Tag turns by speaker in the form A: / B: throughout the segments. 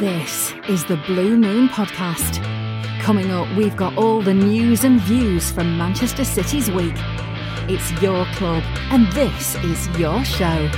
A: This is the Blue Moon Podcast. Coming up, we've got all the news and views from Manchester City's week. It's your club, and this is your show.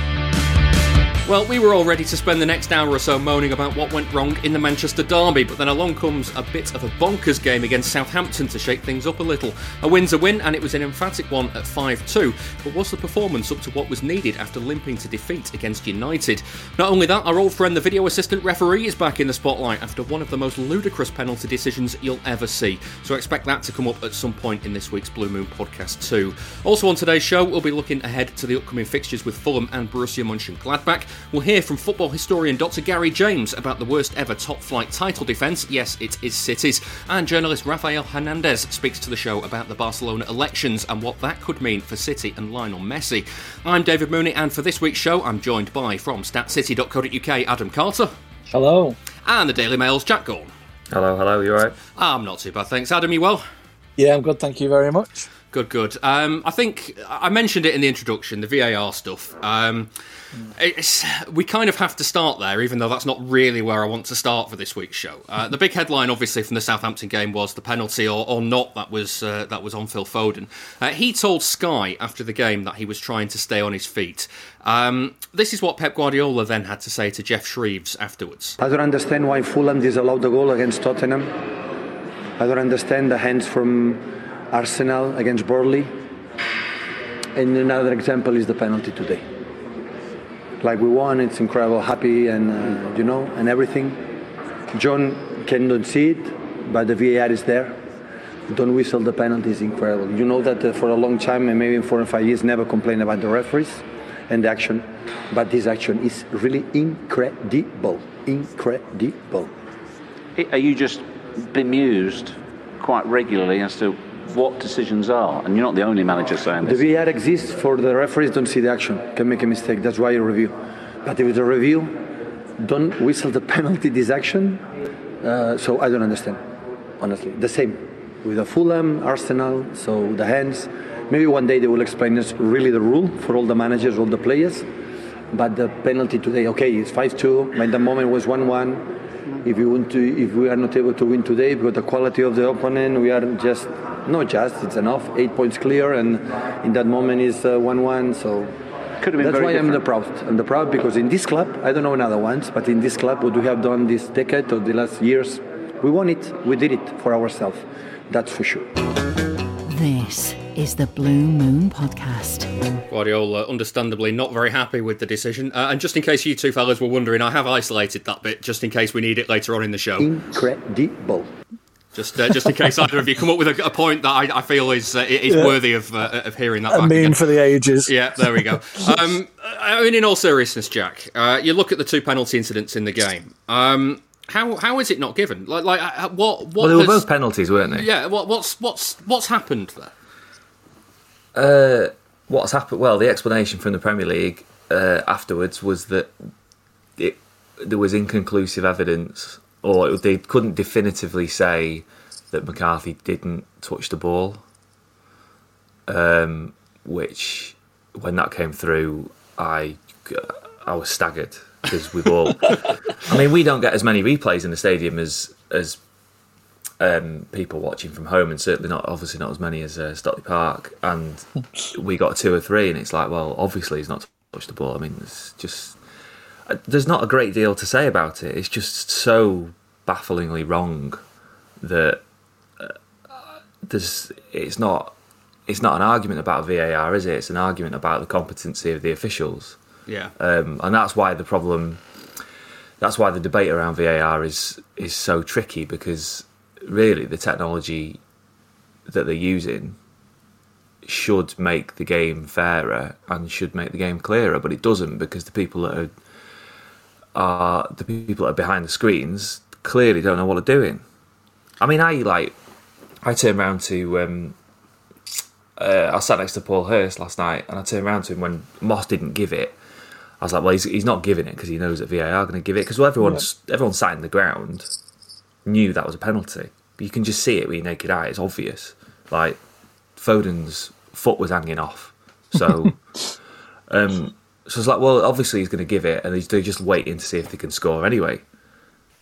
B: Well, we were all ready to spend the next hour or so moaning about what went wrong in the Manchester Derby, but then along comes a bit of a bonkers game against Southampton to shake things up a little. A win's a win, and it was an emphatic one at 5 2, but was the performance up to what was needed after limping to defeat against United? Not only that, our old friend the video assistant referee is back in the spotlight after one of the most ludicrous penalty decisions you'll ever see, so expect that to come up at some point in this week's Blue Moon podcast too. Also on today's show, we'll be looking ahead to the upcoming fixtures with Fulham and Borussia Mönchengladbach. We'll hear from football historian Dr. Gary James about the worst ever top flight title defence. Yes, it is City's. And journalist Rafael Hernandez speaks to the show about the Barcelona elections and what that could mean for City and Lionel Messi. I'm David Mooney, and for this week's show, I'm joined by from statcity.co.uk Adam Carter.
C: Hello.
B: And the Daily Mail's Jack Gaughan.
D: Hello, hello, you alright?
B: I'm not too bad, thanks. Adam, you well?
C: Yeah, I'm good, thank you very much.
B: Good, good. Um, I think I mentioned it in the introduction, the VAR stuff. Um, it's, we kind of have to start there, even though that's not really where I want to start for this week's show. Uh, the big headline, obviously, from the Southampton game was the penalty or, or not that was uh, that was on Phil Foden. Uh, he told Sky after the game that he was trying to stay on his feet. Um, this is what Pep Guardiola then had to say to Geoff Shreeves afterwards.
E: I don't understand why Fulham disallowed the goal against Tottenham. I don't understand the hands from Arsenal against Burnley. And another example is the penalty today. Like we won, it's incredible, happy, and uh, you know, and everything. John cannot see it, but the VAR is there. Don't whistle the penalty is incredible. You know that uh, for a long time, and maybe four or five years, never complain about the referees and the action, but this action is really incredible, incredible.
F: Are you just bemused quite regularly as to what decisions are? And you're not the only manager saying this.
E: The
F: this.
E: VAR exists for the referees don't see the action, can make a mistake. That's why you review. But if it's a review, don't whistle the penalty this action. Uh, so I don't understand, honestly. The same with the Fulham, Arsenal, so the hands. Maybe one day they will explain us really the rule for all the managers, all the players. But the penalty today, okay, it's 5-2. But the moment was 1-1. If we want to, if we are not able to win today, because the quality of the opponent, we are just not just. It's enough. Eight points clear, and in that moment is uh, one-one. so
F: Could have been
E: that's
F: very
E: why I'm the proud. I'm the proud because in this club, I don't know another ones, but in this club, what we have done this decade or the last years, we won it. We did it for ourselves. That's for sure.
A: This is the Blue Moon Podcast.
B: Guardiola, understandably, not very happy with the decision. Uh, and just in case you two fellas were wondering, I have isolated that bit just in case we need it later on in the show.
E: Incredible.
B: Just, uh, just in case either of you come up with a, a point that I, I feel is uh, is
C: Yeah.
B: worthy of uh, of hearing that.
C: A
B: back
C: meme
B: again.
C: for the ages.
B: Yeah, there we go. Um, I mean, in all seriousness, Jack, uh, you look at the two penalty incidents in the game. Um, how how is it not given? Like like uh, what what?
D: Well, they were
B: has-
D: both penalties, weren't they?
B: Yeah, what, what's what's what's happened there?
D: Uh, what's happened? Well, the explanation from the Premier League uh, afterwards was that it, there was inconclusive evidence, or they couldn't definitively say that McCarthy didn't touch the ball. Um, which, when that came through, I I was staggered because we've all. I mean, we don't get as many replays in the stadium as as um, people watching from home, and certainly not obviously not as many as uh, Stockley Park. And we got two or three, and it's like, well, obviously he's not touched the ball. I mean, it's just there's not a great deal to say about it. It's just so bafflingly wrong that uh, there's it's not it's not an argument about VAR, is it? It's an argument about the competency of the officials
B: Yeah,
D: um, and that's why the problem that's why the debate around VAR is is so tricky because really the technology that they're using should make the game fairer and should make the game clearer but it doesn't because the people that are are the people that are behind the screens clearly don't know what they're doing. I mean, I like I turned around to um, uh, I sat next to Paul Hurst last night, and I turned around to him when Moss didn't give it. I was like, well, he's, he's not giving it because he knows that VAR are going to give it because well, everyone's everyone sat in the ground knew that was a penalty. You can just see it with your naked eye; it's obvious. Like Foden's foot was hanging off, so um, so it's like, well, obviously he's going to give it, and they're just waiting to see if they can score anyway.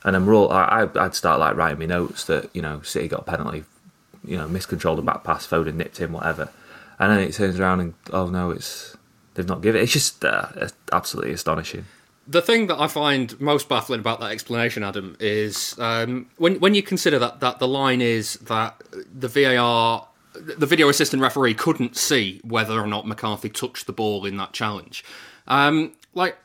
D: And we're all, I, I'd start like writing me notes that you know City got a penalty, you know, miscontrolled the back pass, Foden nipped him, whatever. And then it turns around and oh no, it's they've not given it. It's just uh, it's absolutely astonishing.
B: The thing that I find most baffling about that explanation, Adam, is um, when when you consider that that the line is that the VAR, the video assistant referee couldn't see whether or not McCarthy touched the ball in that challenge. Um, like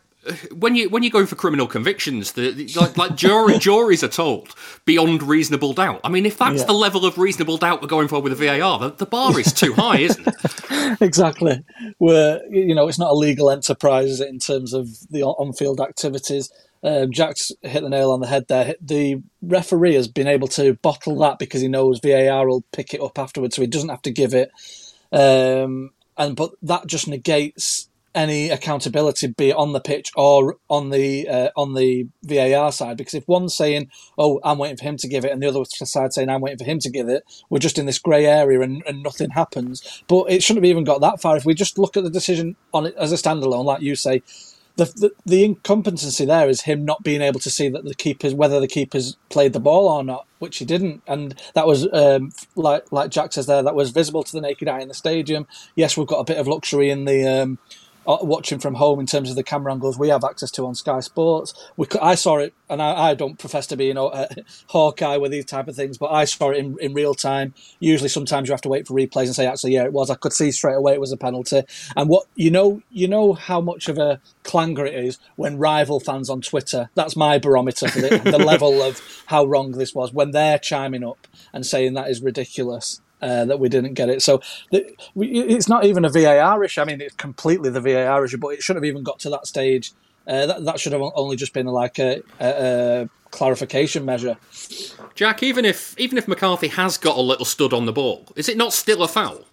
B: when you when you're going for criminal convictions, the, the like like jury, juries are told beyond reasonable doubt. I mean, if that's
C: Yeah.
B: the level of reasonable doubt we're going for with the VAR, the, the bar is too high, isn't it?
C: exactly. Where you know it's not a legal enterprise is it, in terms of the on- on-field activities. Um, Jack's hit the nail on the head there. The referee has been able to bottle that because he knows VAR will pick it up afterwards, so he doesn't have to give it. Um, and but that just negates any accountability, be it on the pitch or on the uh, on the VAR side. Because if one's saying, "Oh, I'm waiting for him to give it," and the other side saying, "I'm waiting for him to give it," we're just in this grey area and, and nothing happens. But it shouldn't have even got that far. If we just look at the decision on it as a standalone, like you say, the, the the incompetency there is him not being able to see that the keepers whether the keepers played the ball or not, which he didn't, and that was um, like like Jack says there, that was visible to the naked eye in the stadium. Yes, we've got a bit of luxury in the. Um, Uh, watching from home in terms of the camera angles we have access to on Sky Sports. We, I saw it, and I, I don't profess to be, you know, a Hawkeye with these type of things, but I saw it in, in real time. Usually, sometimes you have to wait for replays and say, actually, yeah, it was. I could see straight away it was a penalty. And what you know, you know how much of a clanger it is when rival fans on Twitter. That's my barometer for the, the level of how wrong this was when they're chiming up and saying that is ridiculous uh, that we didn't get it. So the, we, it's not even a VAR issue. I mean, it's completely the VAR issue, but it shouldn't have even got to that stage. Uh, that, that should have only just been like a, a, a clarification measure.
B: Jack, even if even if McCarthy has got a little stud on the ball, is it not still a foul?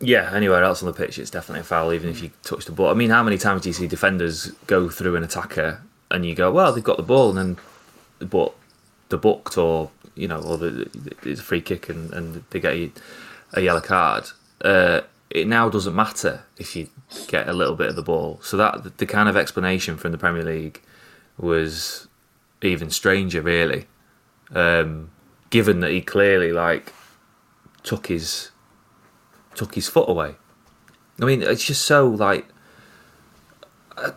D: Yeah, anywhere else on the pitch, it's definitely a foul, even if you touch the ball. I mean, how many times do you see defenders go through an attacker and you go, well, they've got the ball, and then, but they're booked, or, you know, or the, it's a free kick and, and they get a, a yellow card. Uh, it now doesn't matter if you get a little bit of the ball. So that the kind of explanation from the Premier League was even stranger, really. Um, given that he clearly like took his took his foot away. I mean, it's just so like uh,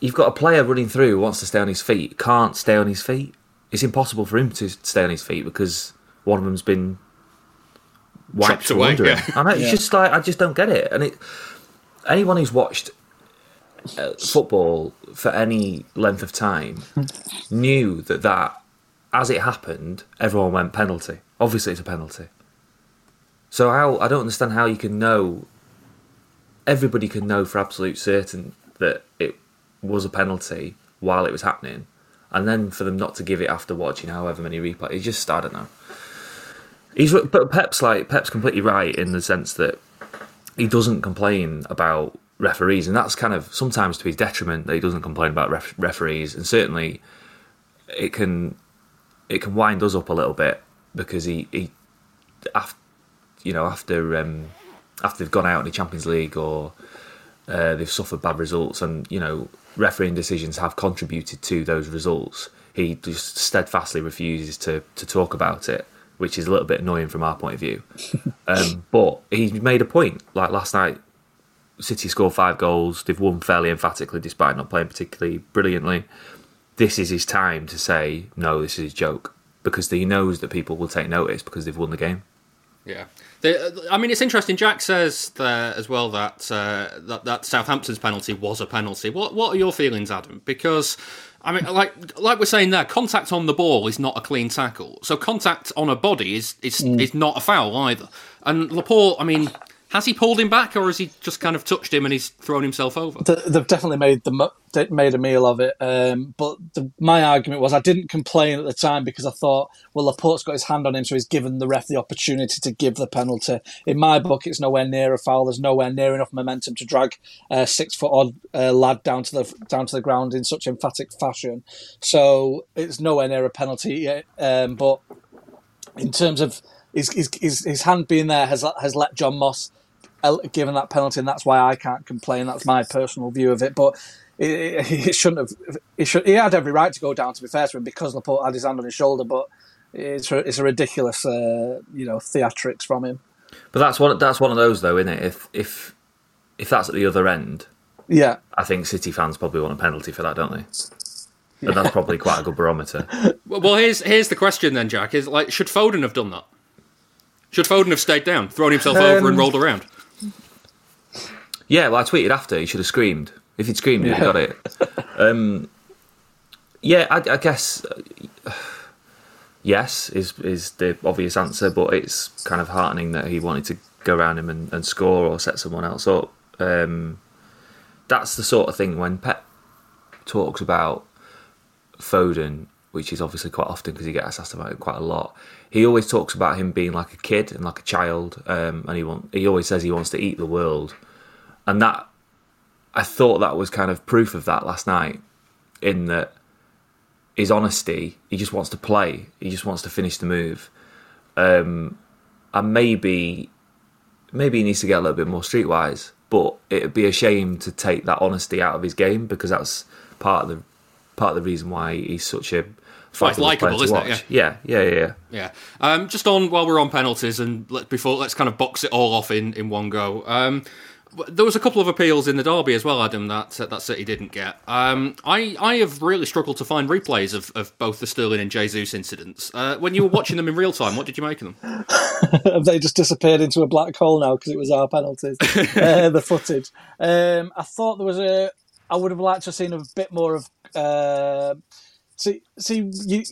D: you've got a player running through who wants to stay on his feet, can't stay on his feet. It's impossible for him to stay on his feet because one of them's been wiped
B: Chopped
D: from
B: away,
D: under him.
B: yeah.
D: And it's
C: Yeah.
D: just like I just don't get it. And it anyone who's watched uh, football for any length of time knew that that as it happened, everyone went penalty. Obviously, it's a penalty. So how I don't understand how you can know. Everybody can know for absolute certain that it was a penalty while it was happening, and then for them not to give it after watching however many replays, it's just I don't know. He's but Pep's like Pep's completely right in the sense that he doesn't complain about referees, and that's kind of sometimes to his detriment that he doesn't complain about ref- referees, and certainly it can it can wind us up a little bit because he he after you know after um, after they've gone out in the Champions League or uh, they've suffered bad results, and you know refereeing decisions have contributed to those results. He just steadfastly refuses to to talk about it, which is a little bit annoying from our point of view. um, but he made a point. Like last night, City scored five goals. They've won fairly emphatically, despite not playing particularly brilliantly. This is his time to say no. This is a joke because he knows that people will take notice because they've won the game.
B: Yeah, the, I mean it's interesting. Jack says there as well that, uh, that that Southampton's penalty was a penalty. What what are your feelings, Adam? Because I mean, like like we're saying there, contact on the ball is not a clean tackle. So contact on a body is is is not a foul either. And Laporte, I mean, Has he pulled him back, or has he just kind of touched him and he's thrown himself over?
C: They've definitely made the made a meal of it. Um, but the, my argument was I didn't complain at the time because I thought, well, Laporte's got his hand on him, so he's given the ref the opportunity to give the penalty. In my book, it's nowhere near a foul. There's nowhere near enough momentum to drag a six foot odd uh, lad down to the down to the ground in such emphatic fashion. So it's nowhere near a penalty. Yet. Um, but in terms of his, his, his, hand being there has has let John Moss given that penalty, and that's why I can't complain. That's my personal view of it. But it, it, shouldn't have. It should. He had every right to go down. To be fair to him, because Laporte had his hand on his shoulder. But it's a, it's a ridiculous, uh, you know, theatrics from him.
D: But that's one. That's one of those, though, isn't it? If if if that's at the other end,
C: yeah,
D: I think City fans probably want a penalty for that, don't they? Yeah. And that's probably quite a good barometer.
B: well, here's here's the question then, Jack. Is like, should Foden have done that? Should Foden have stayed down, thrown himself um, over, and rolled around?
D: Yeah, well, I tweeted after he should have screamed. If he'd screamed, he'd have got it. Um, yeah, I, I guess uh, yes is is the obvious answer, but it's kind of heartening that he wanted to go around him and, and score or set someone else up. Um, that's the sort of thing when Pep talks about Foden, which is obviously quite often because he gets asked about it quite a lot. He always talks about him being like a kid and like a child, um, and he want, he always says he wants to eat the world and that I thought that was kind of proof of that last night, in that his honesty. He just wants to play. He just wants to finish the move, um, and maybe maybe he needs to get a little bit more streetwise. But it'd be a shame to take that honesty out of his game because that's part of the part of the reason why he's such a
B: quite likable, isn't
D: watch. it? Yeah, yeah, yeah, yeah.
B: Yeah. Um, just on while we're on penalties, and let, before let's kind of box it all off in in one go. Um, there was a couple of appeals in the derby as well, Adam. That that City didn't get. Um, I I have really struggled to find replays of, of both the Sterling and Jesus incidents. Uh, when you were watching them in real time, what did you make of them?
C: Have they just disappeared into a black hole now because it was our penalties? uh, the footage. Um, I thought there was a. I would have liked to have seen a bit more of. Uh, see, see, you,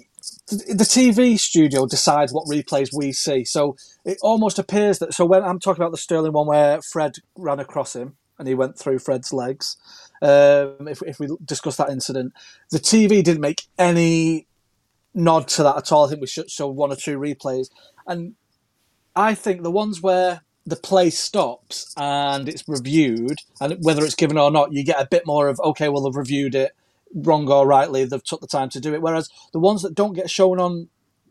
C: the TV studio decides what replays we see. So it almost appears that. So when I'm talking about the Sterling one where Fred ran across him and he went through Fred's legs, um, if, if we discuss that incident, the TV didn't make any nod to that at all. I think we should show one or two replays. And I think the ones where the play stops and it's reviewed, and whether it's given or not, you get a bit more of, okay, well, they've reviewed it wrong or rightly, they've took the time to do it. Whereas the ones that don't get shown on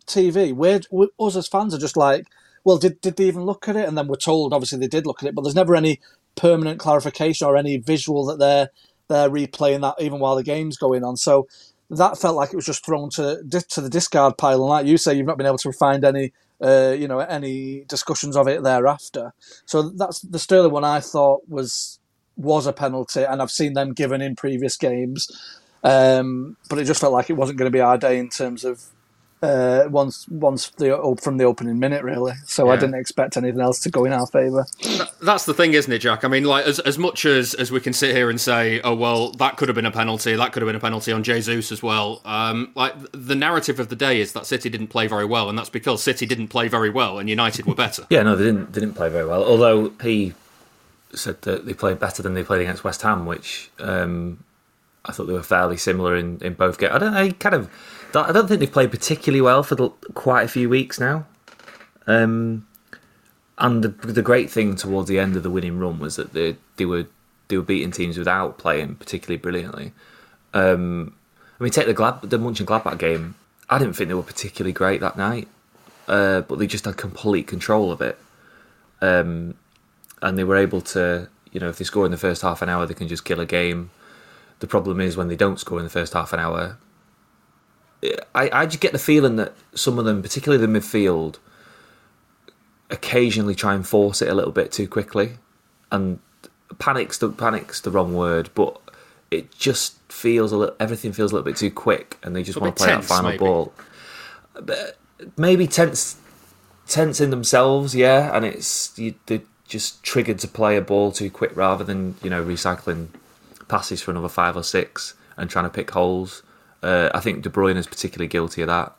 C: TV, we're, we, us as fans are just like, well, did did they even look at it? And then we're told, obviously, they did look at it, but there's never any permanent clarification or any visual that they're they're replaying that even while the game's going on. So that felt like it was just thrown to to the discard pile. And like you say, you've not been able to find any. Uh, you know, any discussions of it thereafter. So that's the Sterling one. I thought was was a penalty, and I've seen them given in previous games. Um, but it just felt like it wasn't going to be our day in terms of uh, once once the from the opening minute really. So yeah. I didn't expect anything else to go in our favour.
B: That's the thing, isn't it, Jack? I mean, like as as much as as we can sit here and say, oh well, that could have been a penalty, that could have been a penalty on Jesus as well. Um, like the narrative of the day is that City didn't play very well, and that's because City didn't play very well, and United were better.
D: yeah, no, they didn't they didn't play very well. Although he said that they played better than they played against West Ham, which um, I thought they were fairly similar in, in both games. I don't know, kind of. I don't think they've played particularly well for the, quite a few weeks now. Um, and the, the great thing towards the end of the winning run was that they they were they were beating teams without playing particularly brilliantly. Um, I mean, take the Glad the Mönchengladbach game. I didn't think they were particularly great that night, uh, but they just had complete control of it, um, and they were able to. You know, if they score in the first half an hour, they can just kill a game. The problem is when they don't score in the first half an hour. I, I just get the feeling that some of them, particularly the midfield, occasionally try and force it a little bit too quickly, and panic's the panic's the wrong word, but it just feels a little. Everything feels a little bit too quick, and they just want to play tense, that final maybe. ball. But maybe tense, tense in themselves, yeah, and it's you, they're just triggered to play a ball too quick rather than you know recycling passes for another five or six and trying to pick holes. Uh, I think De Bruyne is particularly guilty of that.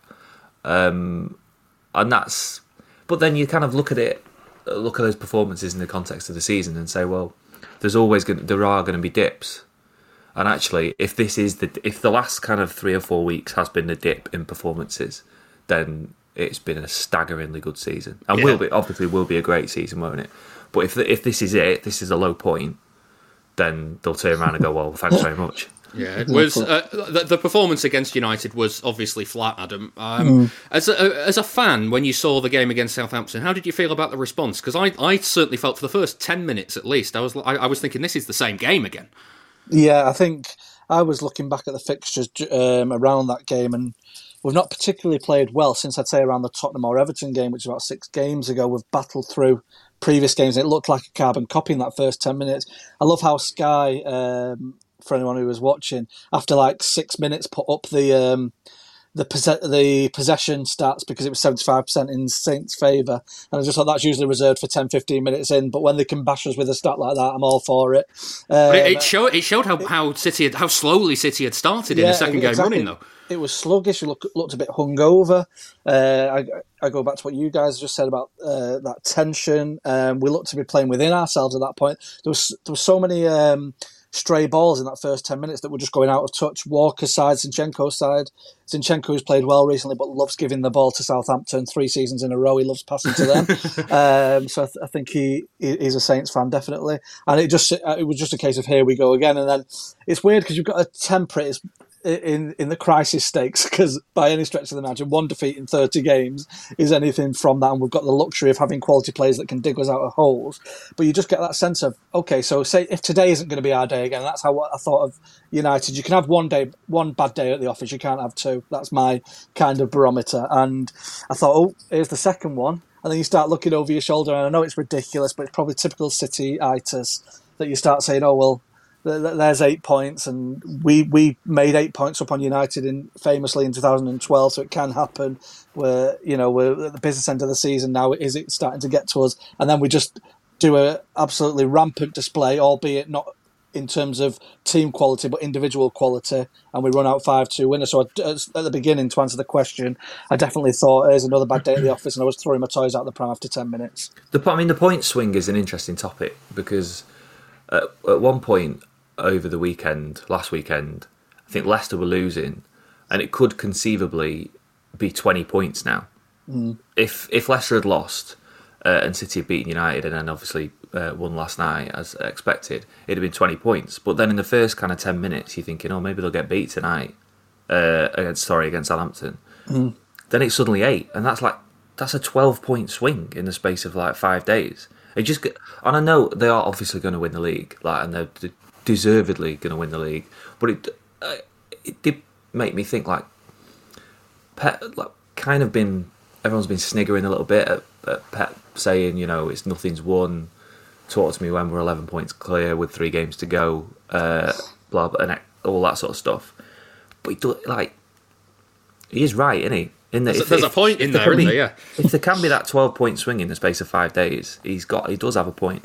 D: Um, and that's, but then you kind of look at it look at those performances in the context of the season and say, well, there's always going to, there are going to be dips. And actually, if this is the if the last kind of three or four weeks has been the dip in performances, then it's been a staggeringly good season, and
B: Yeah.
D: will be obviously will be a great season, won't it? But if if this is it, this is a low point, then they'll turn around and go, well, thanks very much.
B: Yeah, it was uh, the, the performance against United was obviously flat, Adam. Um, As a, as a fan, when you saw the game against Southampton, how did you feel about the response? Because I, I certainly felt for the first ten minutes at least, I was I, I was thinking this is the same game again.
C: Yeah, I think I was looking back at the fixtures um, around that game, and we've not particularly played well since I'd say around the Tottenham or Everton game, which was about six games ago. We've battled through previous games, it looked like a carbon copy in that first ten minutes. I love how Sky, um, for anyone who was watching, after like six minutes, put up the. Um, the posse- the possession stats because it was 75% in Saints' favour. And I just thought that's usually reserved for 10, 15 minutes in. But when they can bash us with a stat like that, I'm all for it.
B: But it,
C: Um,
B: it showed it showed how, how City had, how slowly City had started in the second game
C: exactly.
B: running though.
C: It was sluggish. It looked, looked a bit hungover. Uh, I, I go back to what you guys just said about uh, that tension. Um, we looked to be playing within ourselves at that point. There was there was so many um, stray balls in that first ten minutes that were just going out of touch. Walker's side, Zinchenko's side. Zinchenko who's played well recently, but loves giving the ball to Southampton three seasons in a row. He loves passing to them. um, so I, th- I think he he- he's a Saints fan definitely. And it just it was just a case of here we go again. And then it's weird because you've got a temperate. It's, in in the crisis stakes because by any stretch of the imagination, one defeat in thirty games is anything from that, and we've got the luxury of having quality players that can dig us out of holes. But you just get that sense of okay, so say if today isn't going to be our day again, that's how I thought of United. You can have one day, one bad day at the office. You can't have two. That's my kind of barometer. And I thought, oh, here's the second one. And then you start looking over your shoulder, and I know it's ridiculous, but it's probably typical City-itis that you start saying, oh well, there's eight points, and we we made eight points up on United in famously in 2012, so it can happen. Where you know we're at the business end of the season now. Is it starting to get to us? And then we just do a absolutely rampant display, albeit not in terms of team quality but individual quality, and we run out five two winner. So I, at the beginning, to answer the question, I definitely thought there's another bad day at the office, and I was throwing my toys out the pram after ten minutes.
D: The I mean, the point swing is an interesting topic because at one point over the weekend, last weekend, I think Leicester were losing, and it could conceivably be twenty points now. If if Leicester had lost uh, and City had beaten United, and then obviously uh, won last night as expected, it'd have been twenty points. But then in the first kind of ten minutes, you're thinking, oh, maybe they'll get beat tonight uh, against sorry against Southampton. Then it's suddenly eight, and that's like that's a twelve point swing in the space of like five days. It just and I know they are obviously going to win the league, like and they're deservedly going to win the league. But it uh, it did make me think like Pep like kind of been everyone's been sniggering a little bit at, at Pep saying you know it's nothing's won. Talk to me when we're eleven points clear with three games to go, uh, blah blah, and all that sort of stuff. But he do, like he is right, isn't he? In the,
B: There's a- there's a point in there,
D: can
B: isn't
D: be-
B: there? Yeah.
D: If there can be that twelve point swing in the space of five days, he's got he does have a point.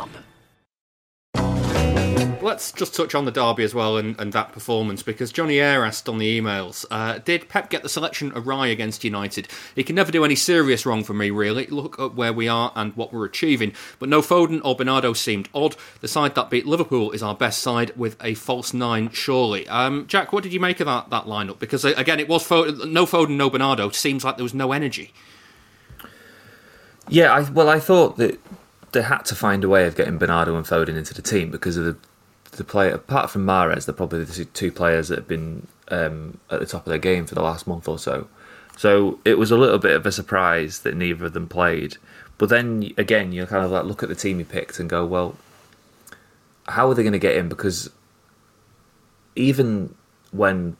B: Let's just touch on the derby as well and, and that performance because Johnny Eyre asked on the emails uh, Did Pep get the selection awry against United? He can never do any serious wrong for me, really. Look at where we are and what we're achieving. But no Foden or Bernardo seemed odd. The side that beat Liverpool is our best side with a false nine, surely. Um, Jack, what did you make of that, that lineup? Because, uh, again, it was Foden, no Foden, no Bernardo. Seems like there was no energy.
D: Yeah, I, well, I thought that they had to find a way of getting Bernardo and Foden into the team because of the the player. Apart from Mahrez, they're probably the two players that have been um, at the top of their game for the last month or so. So it was a little bit of a surprise that neither of them played. But then again, you kind of like look at the team he picked and go, well, how are they going to get in? Because even when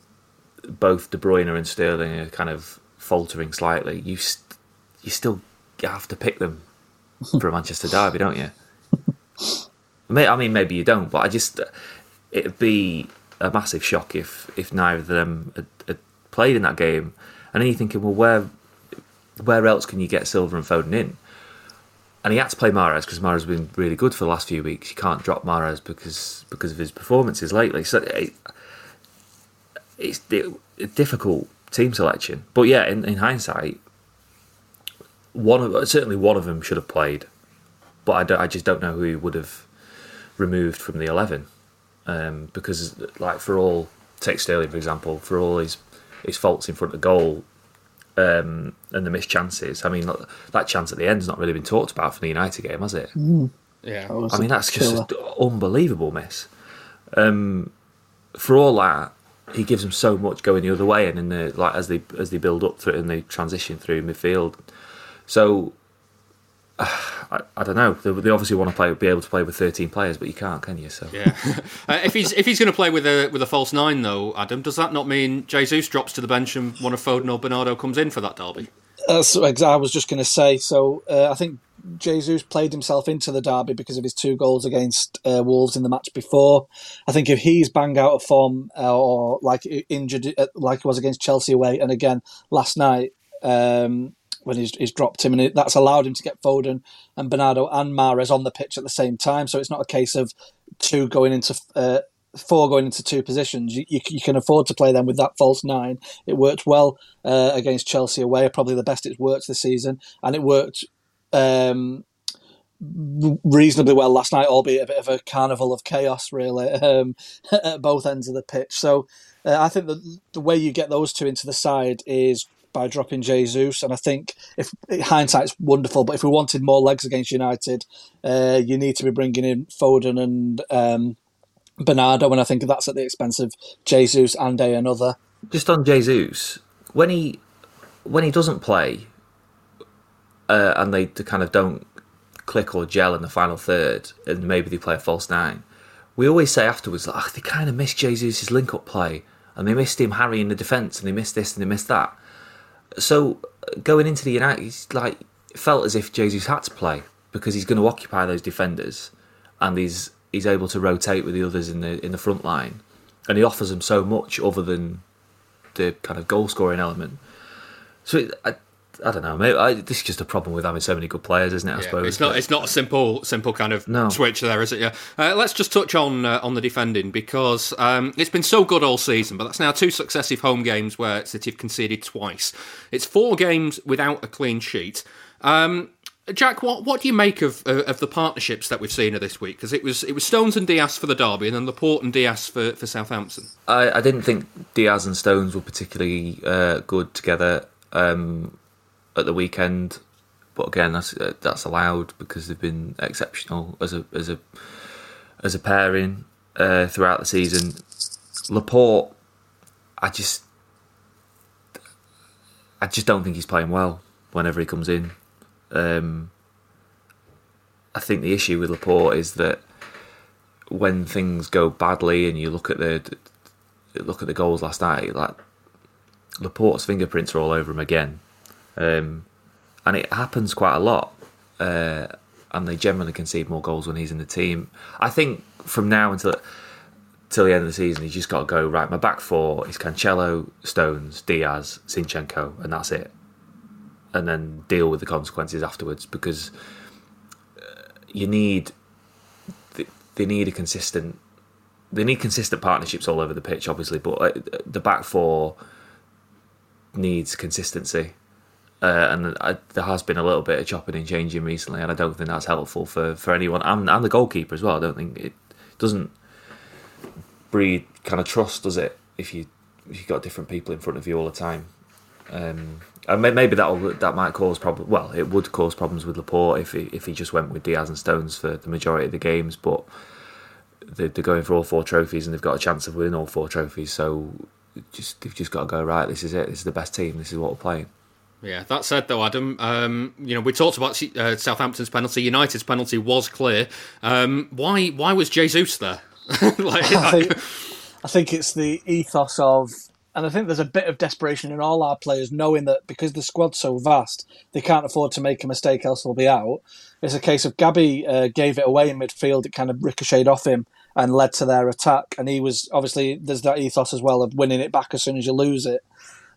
D: both De Bruyne and Sterling are kind of faltering slightly, you st- you still have to pick them for a Manchester derby, don't you? I mean, maybe you don't, but I just it'd be a massive shock if if neither of them had, had played in that game. And then you're thinking, well, where where else can you get Silva and Foden in? And he had to play Mahrez because Mahrez has been really good for the last few weeks. You can't drop Mahrez because because of his performances lately. So it, it's a difficult team selection. But yeah, in, in hindsight, one of certainly one of them should have played, but I, I just don't know who would have removed from the eleven um, because, like for all take Sterling for example, for all his his faults in front of goal um, and the missed chances. I mean, that chance at the end has not really been talked about for the United game, has it?
C: Mm.
B: Yeah,
D: I mean that's just an unbelievable miss. Um, for all that, he gives them so much going the other way, and in the like as they as they build up through and they transition through midfield. So I, I, don't know. They, they, obviously want to play, be able to play with thirteen players, but you can't, can you? So
B: yeah. uh, if he's if he's going to play with a with a false nine, though, Adam, does that not mean Jesus drops to the bench and one of Foden or Bernardo comes in for that derby?
C: That's exactly. I was just going to say. So uh, I think Jesus played himself into the derby because of his two goals against uh, Wolves in the match before. I think if he's bang out of form uh, or like injured, uh, like he was against Chelsea away, and again last night. Um, when he's, he's dropped him, and it, that's allowed him to get Foden and Bernardo and Mahrez on the pitch at the same time. So it's not a case of two going into uh, four going into two positions. You, you, you, can afford to play them with that false nine. It worked well uh, against Chelsea away, probably the best it's worked this season, and it worked. Um, reasonably well last night, albeit a bit of a carnival of chaos, really, um, at both ends of the pitch. So uh, I think that the way you get those two into the side is by dropping Jesus. And I think if hindsight's wonderful, but if we wanted more legs against United, uh, you need to be bringing in Foden and um, Bernardo, and I think that's at the expense of Jesus and a another.
D: Just on Jesus, when he when he doesn't play, uh, and they kind of don't click or gel in the final third, and maybe they play a false nine. We always say afterwards, like, oh, they kind of missed Jesus' link up play, and they missed him Harry in the defence, and they missed this and they missed that. So going into the United, he's like felt as if Jesus had to play because he's going to occupy those defenders, and he's he's able to rotate with the others in the in the front line, and he offers them so much other than the kind of goal scoring element. So it, I don't know. Maybe I, this is just a problem with having so many good players, isn't it? I
B: yeah,
D: suppose
B: it's not. It's not a simple, simple kind of no. switch there, is it? Yeah. Uh, let's just touch on uh, on the defending because um, it's been so good all season, but that's now two successive home games where City have conceded twice. It's four games without a clean sheet. Um, Jack, what what do you make of uh, of the partnerships that we've seen this week? Because it was it was Stones and Dias for the derby, and then Laporte and Dias for, for Southampton.
D: I, I didn't think Dias and Stones were particularly uh, good together. Um, at the weekend. But again, that's uh, that's allowed because they've been exceptional as a as a as a pairing uh, throughout the season. Laporte, I just I just don't think he's playing well whenever he comes in. Um, I think the issue with Laporte is that when things go badly and you look at the look at the goals last night, like Laporte's fingerprints are all over him again. Um, and it happens quite a lot. Uh, and they generally concede more goals when he's in the team. I think from now until till the end of the season, he's just got to go right. My back four is Cancelo, Stones, Dias, Zinchenko, and that's it. And then deal with the consequences afterwards because uh, you need they need a consistent they need consistent partnerships all over the pitch, obviously, but uh, the back four needs consistency. Uh, and I, there has been a little bit of chopping and changing recently, and I don't think that's helpful for, for anyone. And, and the goalkeeper as well. I don't think it doesn't breed kind of trust, does it? If you if you've got different people in front of you all the time, um, and maybe that that might cause problems. Well, it would cause problems with Laporte if he if he just went with Dias and Stones for the majority of the games. But they're going for all four trophies, and they've got a chance of winning all four trophies. So just they've just got to go right. This is it. This is the best team. This is what we're playing.
B: Yeah, that said, though, Adam, um, you know we talked about uh, Southampton's penalty. United's penalty was clear. Um, why? Why was Jesus there?
C: like, I, think, I think it's the ethos of and I think there's a bit of desperation in all our players, knowing that because the squad's so vast, they can't afford to make a mistake, else they'll be out. It's a case of Gabby uh, gave it away in midfield; it kind of ricocheted off him and led to their attack. And he was obviously there's that ethos as well of winning it back as soon as you lose it.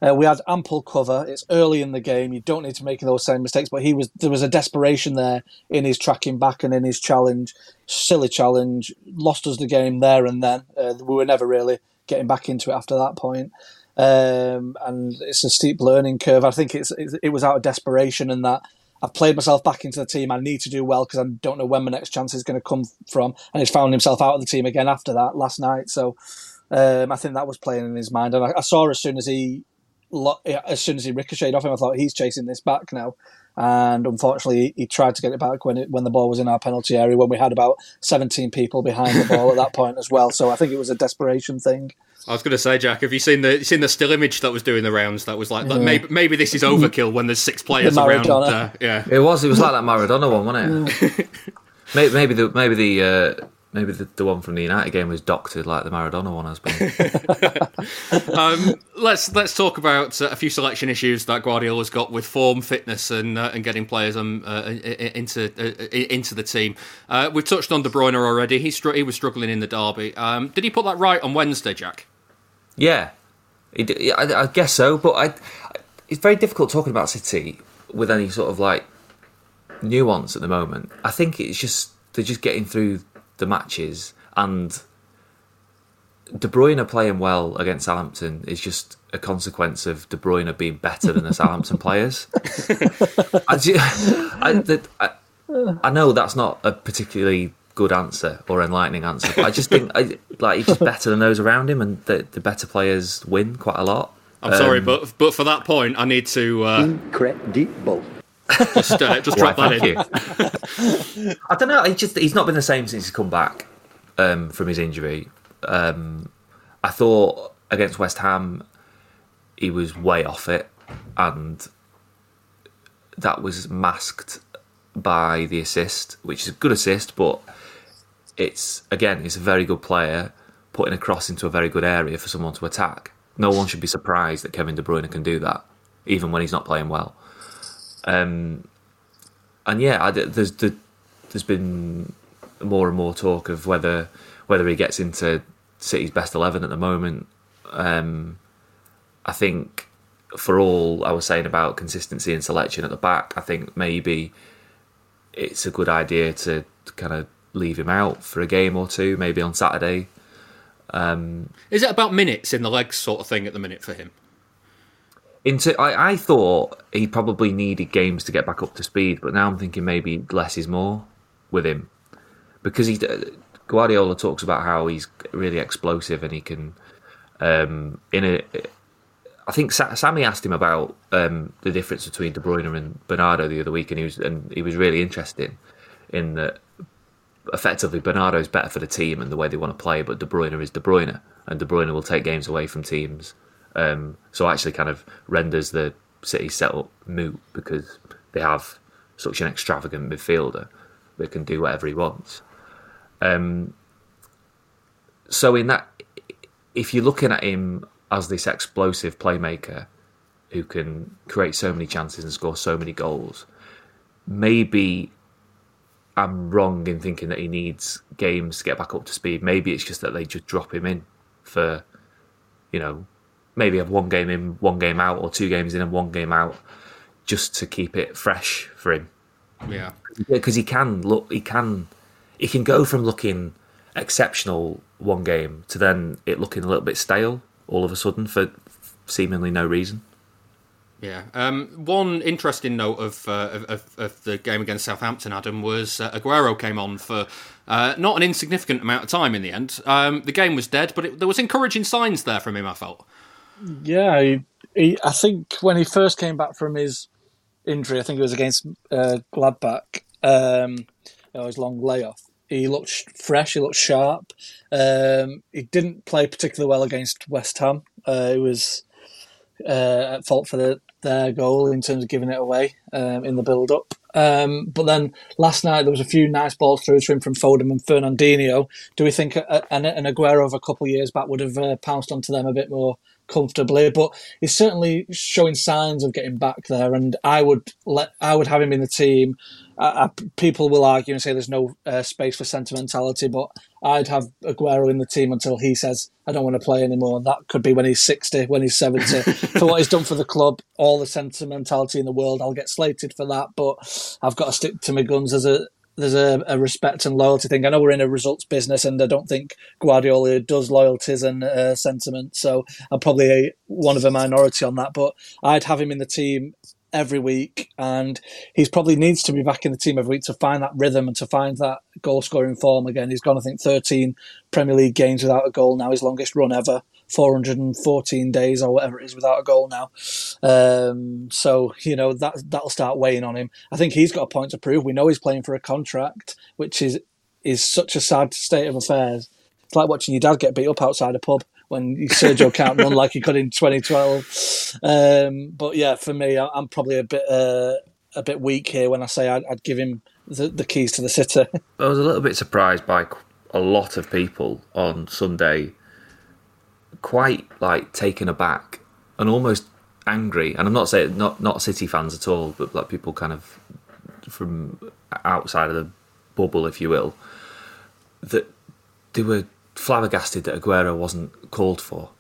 C: Uh, we had ample cover. It's early in the game. You don't need to make those same mistakes. But he was there was a desperation there in his tracking back and in his challenge, silly challenge. Lost us the game there and then. Uh, we were never really getting back into it after that point. Um, and it's a steep learning curve. I think it's, it was out of desperation and that I've played myself back into the team. I need to do well because I don't know when my next chance is going to come from. And he's found himself out of the team again after that last night. So um, I think that was playing in his mind. And I, I, saw as soon as he as soon as he ricocheted off him, I thought he's chasing this back now and unfortunately he tried to get it back when it, when the ball was in our penalty area when we had about 17 people behind the ball at that point as well so I think it was a desperation thing
B: I was going to say, Jack, have you seen the seen the still image that was doing the rounds? That was like, yeah. maybe maybe this is overkill when there's six players around. Uh, yeah,
D: it was. It was like that Maradona one, wasn't it? maybe, maybe the maybe the uh, Maybe the, the one from the United game was doctored like the Maradona one has
B: been. um, let's let's talk about uh, a few selection issues that Guardiola's got with form, fitness, and uh, and getting players um, uh, into uh, into the team. Uh, we've touched on De Bruyne already. He str- he was struggling in the derby. Um, did he put that right on Wednesday, Jack?
D: Yeah, I, I guess so. But I, it's very difficult talking about City with any sort of like nuance at the moment. I think it's just they're just getting through the matches and De Bruyne are playing well against Southampton is just a consequence of De Bruyne being better than the Southampton players. I, I, I, I, know that's not a particularly good answer or enlightening answer, but I just think like he's just better than those around him, and the, the better players win quite a lot.
B: I'm um, sorry, but but for that point, I need to uh,
E: incredible.
B: Just, uh, just drop that in.
D: I don't know. He just he's not been the same since he's come back um, from his injury. Um, I thought against West Ham he was way off it, and that was masked by the assist, which is a good assist, but it's again, it's a very good player putting a cross into a very good area for someone to attack. No one should be surprised that Kevin De Bruyne can do that, even when he's not playing well. Um, and yeah, I, there's the, there's been more and more talk of whether whether he gets into City's best eleven at the moment. Um, I think for all I was saying about consistency and selection at the back, I think maybe it's a good idea to, to kind of leave him out for a game or two, maybe on Saturday. Um,
B: Is it about minutes in the legs sort of thing at the minute for him?
D: Into I, I thought he probably needed games to get back up to speed, but now I'm thinking maybe less is more with him because he Guardiola talks about how he's really explosive and he can um, in a. I think Sammy asked him about um, the difference between De Bruyne and Bernardo the other week, and he was and he was really interested in that. Effectively, Bernardo is better for the team and the way they want to play, but De Bruyne is De Bruyne, and De Bruyne will take games away from teams um, so actually kind of renders the City setup moot because they have such an extravagant midfielder that can do whatever he wants. Um, so in that, if you're looking at him as this explosive playmaker who can create so many chances and score so many goals, maybe I'm wrong in thinking that he needs games to get back up to speed. Maybe it's just that they just drop him in for, you know, maybe have one game in, one game out, or two games in and one game out, just to keep it fresh for him.
B: Yeah,
D: because he can look, he can, he can go from looking exceptional one game to then it looking a little bit stale all of a sudden for seemingly no reason.
B: Yeah. Um, one interesting note of, uh, of, of the game against Southampton, Adam, was uh, Aguero came on for uh, not an insignificant amount of time in the end. Um, the game was dead, but it, there was encouraging signs there from him. I felt.
C: Yeah, he, he, I think when he first came back from his injury, I think it was against uh, Gladbach, um, his long layoff. He looked fresh. He looked sharp. Um, he didn't play particularly well against West Ham. Uh, he was uh, at fault for the, their goal in terms of giving it away um, in the build-up. Um, but then last night there was a few nice balls through to him from Foden and Fernandinho. Do we think an, an Aguero of a couple of years back would have uh, pounced onto them a bit more comfortably, but he's certainly showing signs of getting back there. And I would let I would have him in the team. Uh, people will argue and say there's no uh, space for sentimentality, but I'd have Aguero in the team until he says I don't want to play anymore. That could be when he's 60, when he's 70. for what he's done for the club, all the sentimentality in the world, I'll get slated for that. But I've got to stick to my guns as a there's a, a, respect and loyalty thing. I know we're in a results business, and I don't think Guardiola does loyalties and uh, sentiment. So I'm probably a, one of a minority on that. But I'd have him in the team every week, and he's probably needs to be back in the team every week to find that rhythm and to find that goal scoring form again. He's gone, I think, 13 Premier League games without a goal now, his longest run ever. 414 days or whatever it is without a goal now. Um, so you know that that'll start weighing on him. I think he's got a point to prove. We know he's playing for a contract, which is is such a sad state of affairs. It's like watching your dad get beat up outside a pub when Sergio can't run like he could in 2012. Um, but yeah, for me, I'm probably a bit uh, a bit weak here when I say I'd, I'd give him the, the keys to the city.
D: I was a little bit surprised by a lot of people on Sunday quite like taken aback and almost angry. And I'm not saying not not City fans at all, but like people kind of from outside of the bubble, if you will, that they were flabbergasted that Aguero wasn't called for.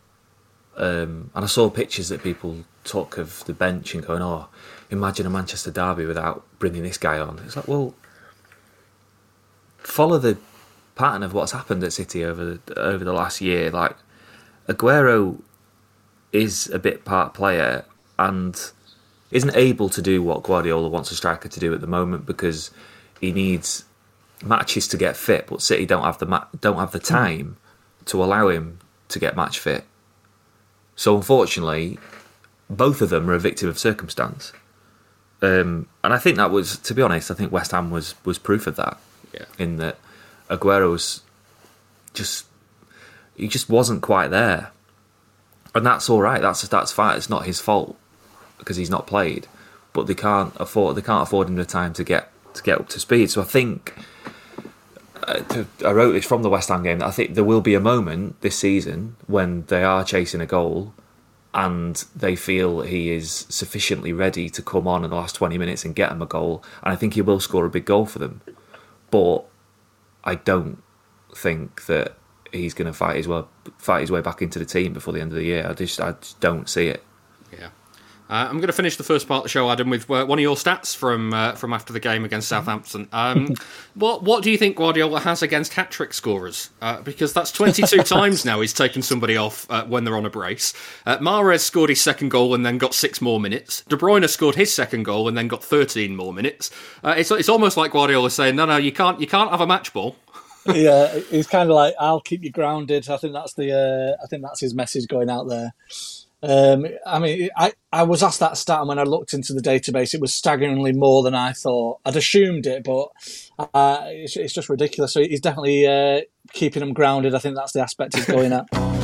D: Um, and I saw pictures that people took of the bench and going, "Oh, imagine a Manchester derby without bringing this guy on." It's like, well, follow the pattern of what's happened at City over over the last year. Like Aguero is a bit part player and isn't able to do what Guardiola wants a striker to do at the moment because he needs matches to get fit, but City don't have the ma- don't have the time to allow him to get match fit. So unfortunately, both of them are a victim of circumstance. Um, and I think that was, to be honest, I think West Ham was was proof of that.
B: Yeah.
D: In that Aguero's just he just wasn't quite there, and that's all right. That's that's fine. It's not his fault because he's not played, but they can't afford they can't afford him the time to get to get up to speed. So I think to, I wrote this from the West Ham game. I think there will be a moment this season when they are chasing a goal and they feel he is sufficiently ready to come on in the last 20 minutes and get them a goal. And I think he will score a big goal for them. But I don't think that he's going to fight his way fight his way back into the team before the end of the year. I just I just don't see it.
B: Yeah. Uh, I'm going to finish the first part of the show, Adam, with uh, one of your stats from uh, from after the game against Southampton. Um, what what do you think Guardiola has against hat trick scorers? Uh, because that's 22 times now he's taken somebody off uh, when they're on a brace. Uh, Mahrez scored his second goal and then got six more minutes. De Bruyne scored his second goal and then got 13 more minutes. it's it's almost like Guardiola saying, no, no, you can't you can't have a match ball
C: yeah, he's kind of like, "I'll keep you grounded." I think that's the, uh, I think that's his message going out there. Um, I mean, I, I was asked that stat, and when I looked into the database, it was staggeringly more than I thought. I'd assumed it, but uh, it's, it's, just ridiculous. So he's definitely uh, keeping them grounded. I think that's the aspect he's going at.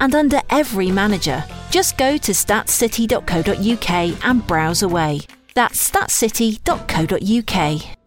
A: and under every manager. Just go to statscity.co.uk and browse away. That's statscity.co.uk.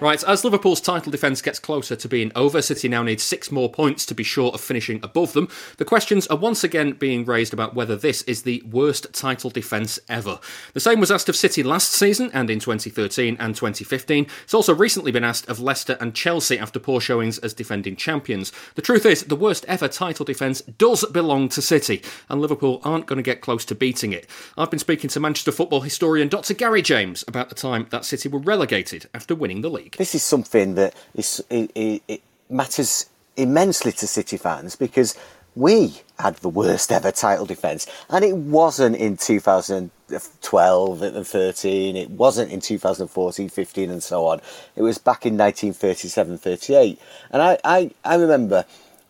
B: Right, as Liverpool's title defence gets closer to being over, City now needs six more points to be sure of finishing above them. The questions are once again being raised about whether this is the worst title defence ever. The same was asked of City last season and in 2013 and 2015. It's also recently been asked of Leicester and Chelsea after poor showings as defending champions. The truth is, the worst ever title defence does belong to City, and Liverpool aren't going to get close to beating it. I've been speaking to Manchester football historian Dr. Gary James about the time that City were relegated after winning the league.
G: This is something that is, it, it, it matters immensely to City fans because we had the worst ever title defence, and it wasn't in 2012 and 13, it wasn't in 2014, 15, and so on. It was back in 1937 38. And I, I, I remember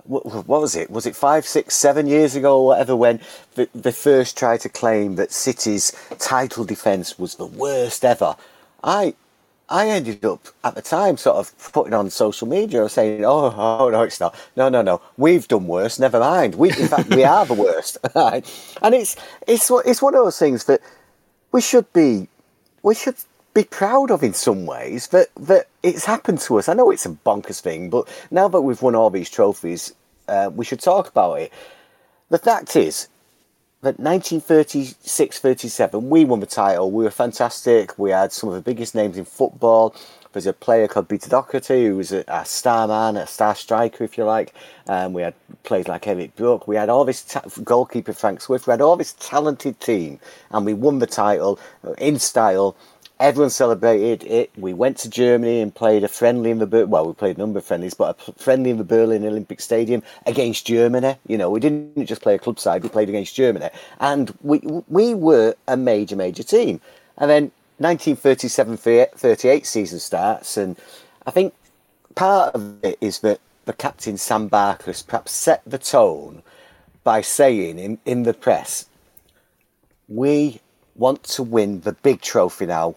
G: what, was it? Was it five, six, seven years ago or whatever when they, they first tried to claim that City's title defence was the worst ever? I I ended up at the time sort of putting on social media saying, "Oh, oh no, it's not. No, no, no. We've done worse. Never mind. We, in fact, we are the worst." and it's it's it's one of those things that we should be we should be proud of in some ways that that it's happened to us. I know it's a bonkers thing, but now that we've won all these trophies, uh, we should talk about it. The fact is, that 1936-37, we won the title. We were fantastic. We had some of the biggest names in football. There's a player called Peter Doherty who was a, a star man, a star striker, if you like. Um, we had players like Eric Brook. We had all this ta- goalkeeper Frank Swift. We had all this talented team, and we won the title in style everyone celebrated it. We went to Germany and played a friendly in the Ber- well, we played a number of friendlies, but a friendly in the Berlin Olympic Stadium against Germany. You know, we didn't just play a club side; we played against Germany, and we we were a major major team. And then 1937-38 season starts, and I think part of it is that the captain Sam Barkas perhaps set the tone by saying in, in the press, "We." Want to win the big trophy now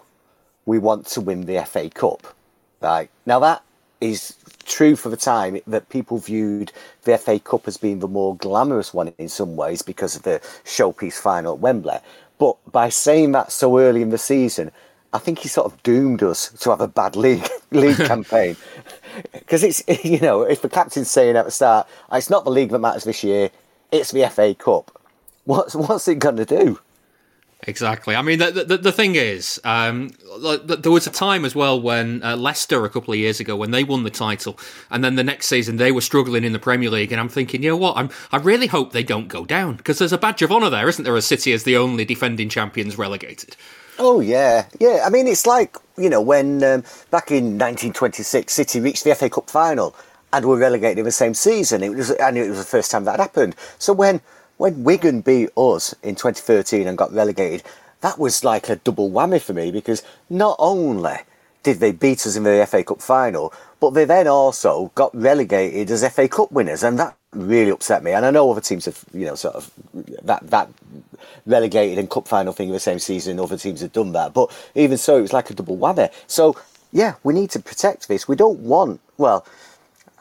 G: we want to win the FA Cup. Right now, that is true for the time that people viewed the FA Cup as being the more glamorous one in some ways because of the showpiece final at Wembley. But by saying that so early in the season, I think he sort of doomed us to have a bad league league campaign. Because it's you know if the captain's saying at the start, ah, it's not the league that matters this year, it's the FA Cup. What's what's it going to do?
B: Exactly. I mean, the the, the thing is, um, there was a time as well when uh, Leicester a couple of years ago when they won the title, and then the next season they were struggling in the Premier League, and I'm thinking, you know what? I'm I really hope they don't go down because there's a badge of honour there, isn't there? As City as the only defending champions relegated.
G: Oh yeah, yeah. I mean, it's like you know when um, back in 1926, City reached the FA Cup final and were relegated in the same season. It was and it was the first time that happened. So when when Wigan beat us in 2013 and got relegated, that was like a double whammy for me because not only did they beat us in the FA Cup final, but they then also got relegated as FA Cup winners, and that really upset me. And I know other teams have, you know, sort of that that relegated and cup final thing in the same season. Other teams have done that, but even so, it was like a double whammy. So yeah, we need to protect this. We don't want well.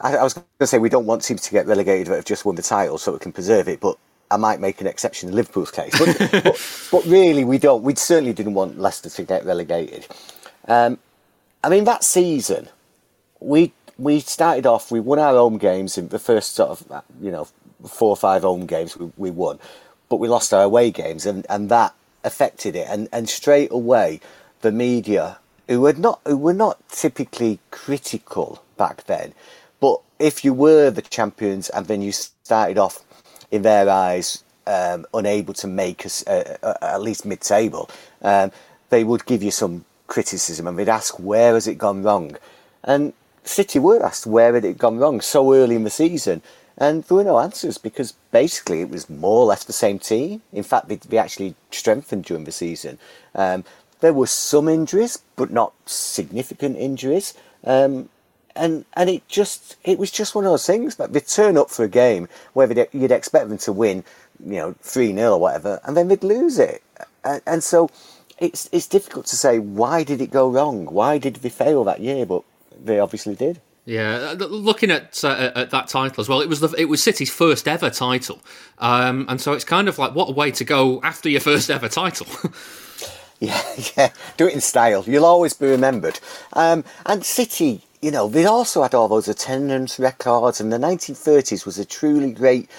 G: I, I was going to say we don't want teams to get relegated that have just won the title, so we can preserve it. But I might make an exception in Liverpool's case, but, but, but, really we don't. We certainly didn't want Leicester to get relegated. Um, I mean, that season, we we started off. We won our home games in the first sort of you know four or five home games we, we won, but we lost our away games, and, and that affected it. And and straight away, the media who were not who were not typically critical back then, but if you were the champions and then you started off in their eyes, um, unable to make us at least mid-table, um, they would give you some criticism and they'd ask where has it gone wrong, and City were asked where had it gone wrong so early in the season, and there were no answers because basically it was more or less the same team. In fact, they, they actually strengthened during the season. Um, there were some injuries, but not significant injuries. Um, and and it just it was just one of those things. But they turn up for a game where you'd expect them to win, you know, three 0 or whatever, and then they'd lose it. And, and, so it's it's difficult to say why did it go wrong? Why did they fail that year? But they obviously did.
B: Yeah, looking at uh, at that title as well, it was the it was City's first ever title, um, and so it's kind of like what a way to go after your first ever title.
G: yeah, yeah, do it in style. You'll always be remembered. Um, and City you know, they also had all those attendance records, and the 1930s was a truly great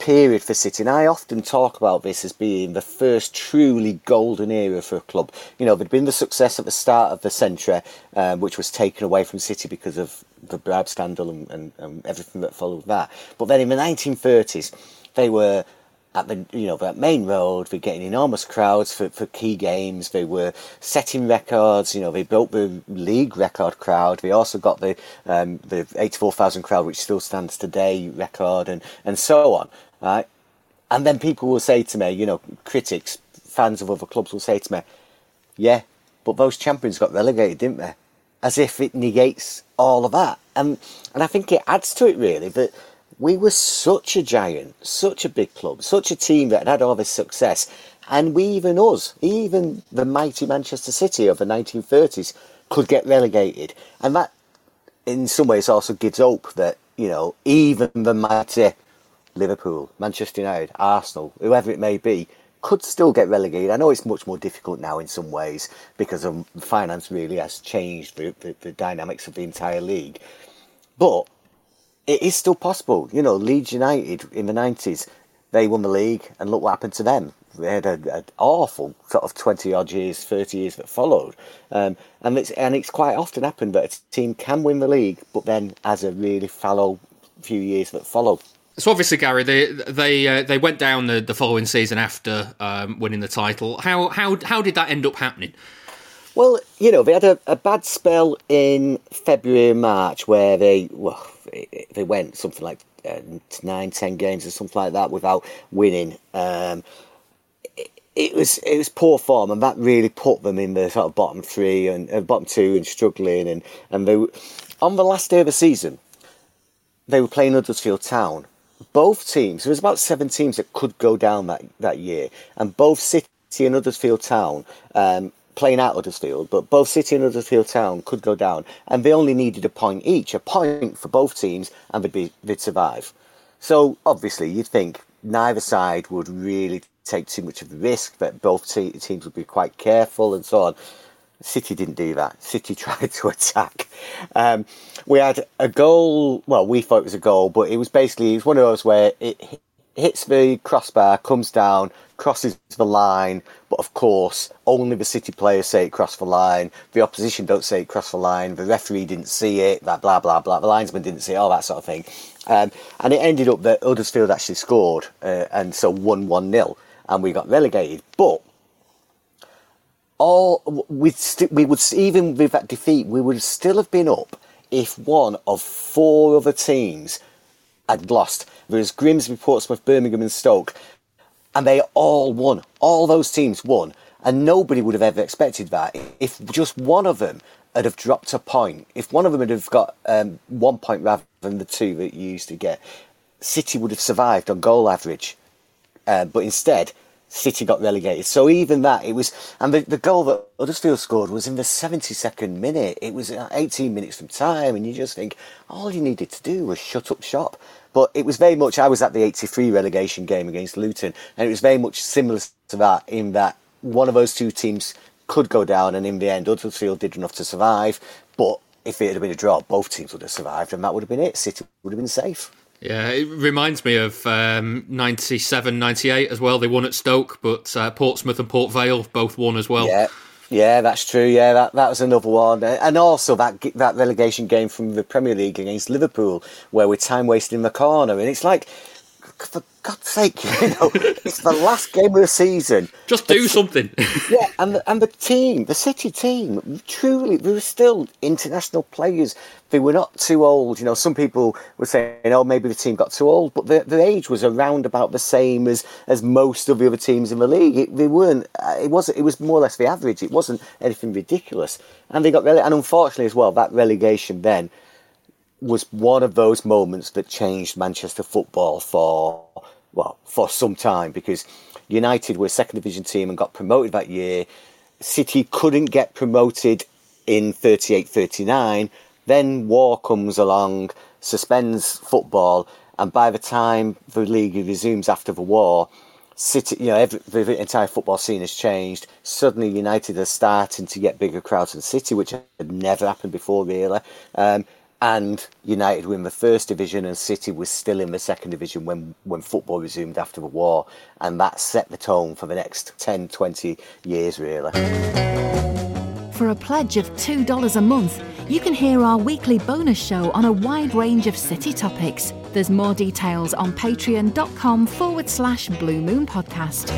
G: period for City. And I often talk about this as being the first truly golden era for a club. You know, there'd been the success at the start of the century, um, which was taken away from City because of the bribe scandal and, and, and everything that followed that. But then in the 1930s, they were at the you know that Maine Road. We're getting enormous crowds for, for key games. They were setting records. You know, they built the league record crowd. They also got the um, the eighty four thousand crowd, which still stands today, record, and and so on. Right, and then people will say to me, you know, critics, fans of other clubs will say to me, yeah, but those champions got relegated, didn't they? As if it negates all of that, and and I think it adds to it really that we were such a giant, such a big club, such a team that had had all this success. And we, even us, even the mighty Manchester City of the 1930s, could get relegated. And that, in some ways, also gives hope that, you know, even the mighty Liverpool, Manchester United, Arsenal, whoever it may be, could still get relegated. I know it's much more difficult now in some ways because of finance really has changed the, the, the dynamics of the entire league. But it is still possible. You know, Leeds United in the 90s, they won the league, and look what happened to them. They had an awful sort of 20 odd years, 30 years that followed. Um, and, it's, and it's quite often happened that a team can win the league, but then has a really fallow few years that follow.
B: So obviously, Gary, they they uh, they went down the, the following season after um, winning the title. How how how did that end up happening?
G: Well, you know, they had a, a bad spell in February and March where they well they went something like uh, nine, ten games or something like that without winning. Um, it, it was it was poor form, and that really put them in the sort of bottom three and uh, bottom two and struggling. And and they on the last day of the season, they were playing Huddersfield Town. Both teams, there was about seven teams that could go down that, that year, and both City and Huddersfield Town um, playing out Huddersfield, but both City and Huddersfield Town could go down, and they only needed a point each, a point for both teams, and they'd, be, they'd survive. So obviously, you'd think neither side would really take too much of the risk, that both te- teams would be quite careful and so on. City didn't do that. City tried to attack. Um, we had a goal. Well, we thought it was a goal, but it was basically it was one of those where it hits the crossbar, comes down, crosses the line. But of course, only the City players say it crossed the line. The opposition don't say it crossed the line. The referee didn't see it. That blah blah blah. The linesman didn't see it, all that sort of thing. Um, and it ended up that Huddersfield actually scored, uh, and so one one nil, and we got relegated. But all we st- we would even with that defeat, we would still have been up if one of four other teams had lost. There was Grimsby, Portsmouth, Birmingham, and Stoke, and they all won. All those teams won, and nobody would have ever expected that. If just one of them had have dropped a point, if one of them had have got um, one point rather than the two that you used to get, City would have survived on goal average. Uh, but instead, City got relegated. So even that, it was, and the, the goal that Huddersfield scored was in the 72nd minute. It was uh, 18 minutes from time, and you just think all you needed to do was shut up shop. But it was very much, I was at the 83 relegation game against Luton, and it was very much similar to that in that one of those two teams could go down, and in the end, Huddersfield did enough to survive. But if it had been a draw, both teams would have survived, and that would have been it. City would have been safe.
B: Yeah, it reminds me of um, 97, 98 as well. They won at Stoke, but uh, Portsmouth and Port Vale both won as well.
G: Yeah. Yeah, that's true. Yeah, that, that was another one, and also that that relegation game from the Premier League against Liverpool, where we're time wasting in the corner, and it's like, for God's sake, you know, it's the last game of the season.
B: Just do something.
G: yeah, and the, and the team, the City team, truly, they were still international players. They were not too old. You know, some people were saying, oh, maybe the team got too old, but the, the age was around about the same as, as most of the other teams in the league. It, they weren't. Uh, it was It was more or less the average. It wasn't anything ridiculous, and they got rele- and unfortunately as well that relegation then was one of those moments that changed Manchester football for well for some time because United were a second division team and got promoted that year. City couldn't get promoted in 38-39. Then war comes along, suspends football, and by the time the league resumes after the war, City, you know, every, the entire football scene has changed. Suddenly, United are starting to get bigger crowds than City, which had never happened before, really. Um, and United were in the first division and City was still in the second division when, when football resumed after the war. And that set the tone for the next 10, 20 years, really.
A: For a pledge of $2 a month, you can hear our weekly bonus show on a wide range of city topics. There's more details on patreon.com forward slash Blue Moon Podcast.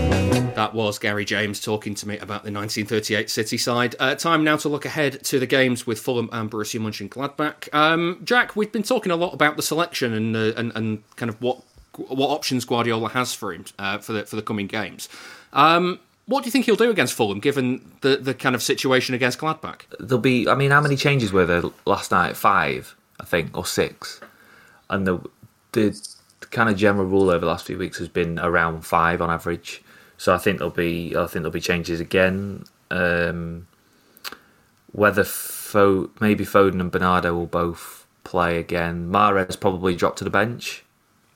B: That was Gary James talking to me about the 1938 City side. Uh, time now to look ahead to the games with Fulham and Borussia Mönchengladbach. Um, Jack, we've been talking a lot about the selection and, uh, and, and kind of what what options Guardiola has for him uh, for the for the coming games. Um, what do you think he'll do against Fulham, given the, the kind of situation against Gladbach?
D: There'll be, I mean, how many changes were there last night? Five, I think, or six. And the, the kind of general rule over the last few weeks has been around five on average. So I think there'll be I think there'll be changes again. Um, whether Fo- maybe Foden and Bernardo will both play again. Mahrez probably dropped to the bench.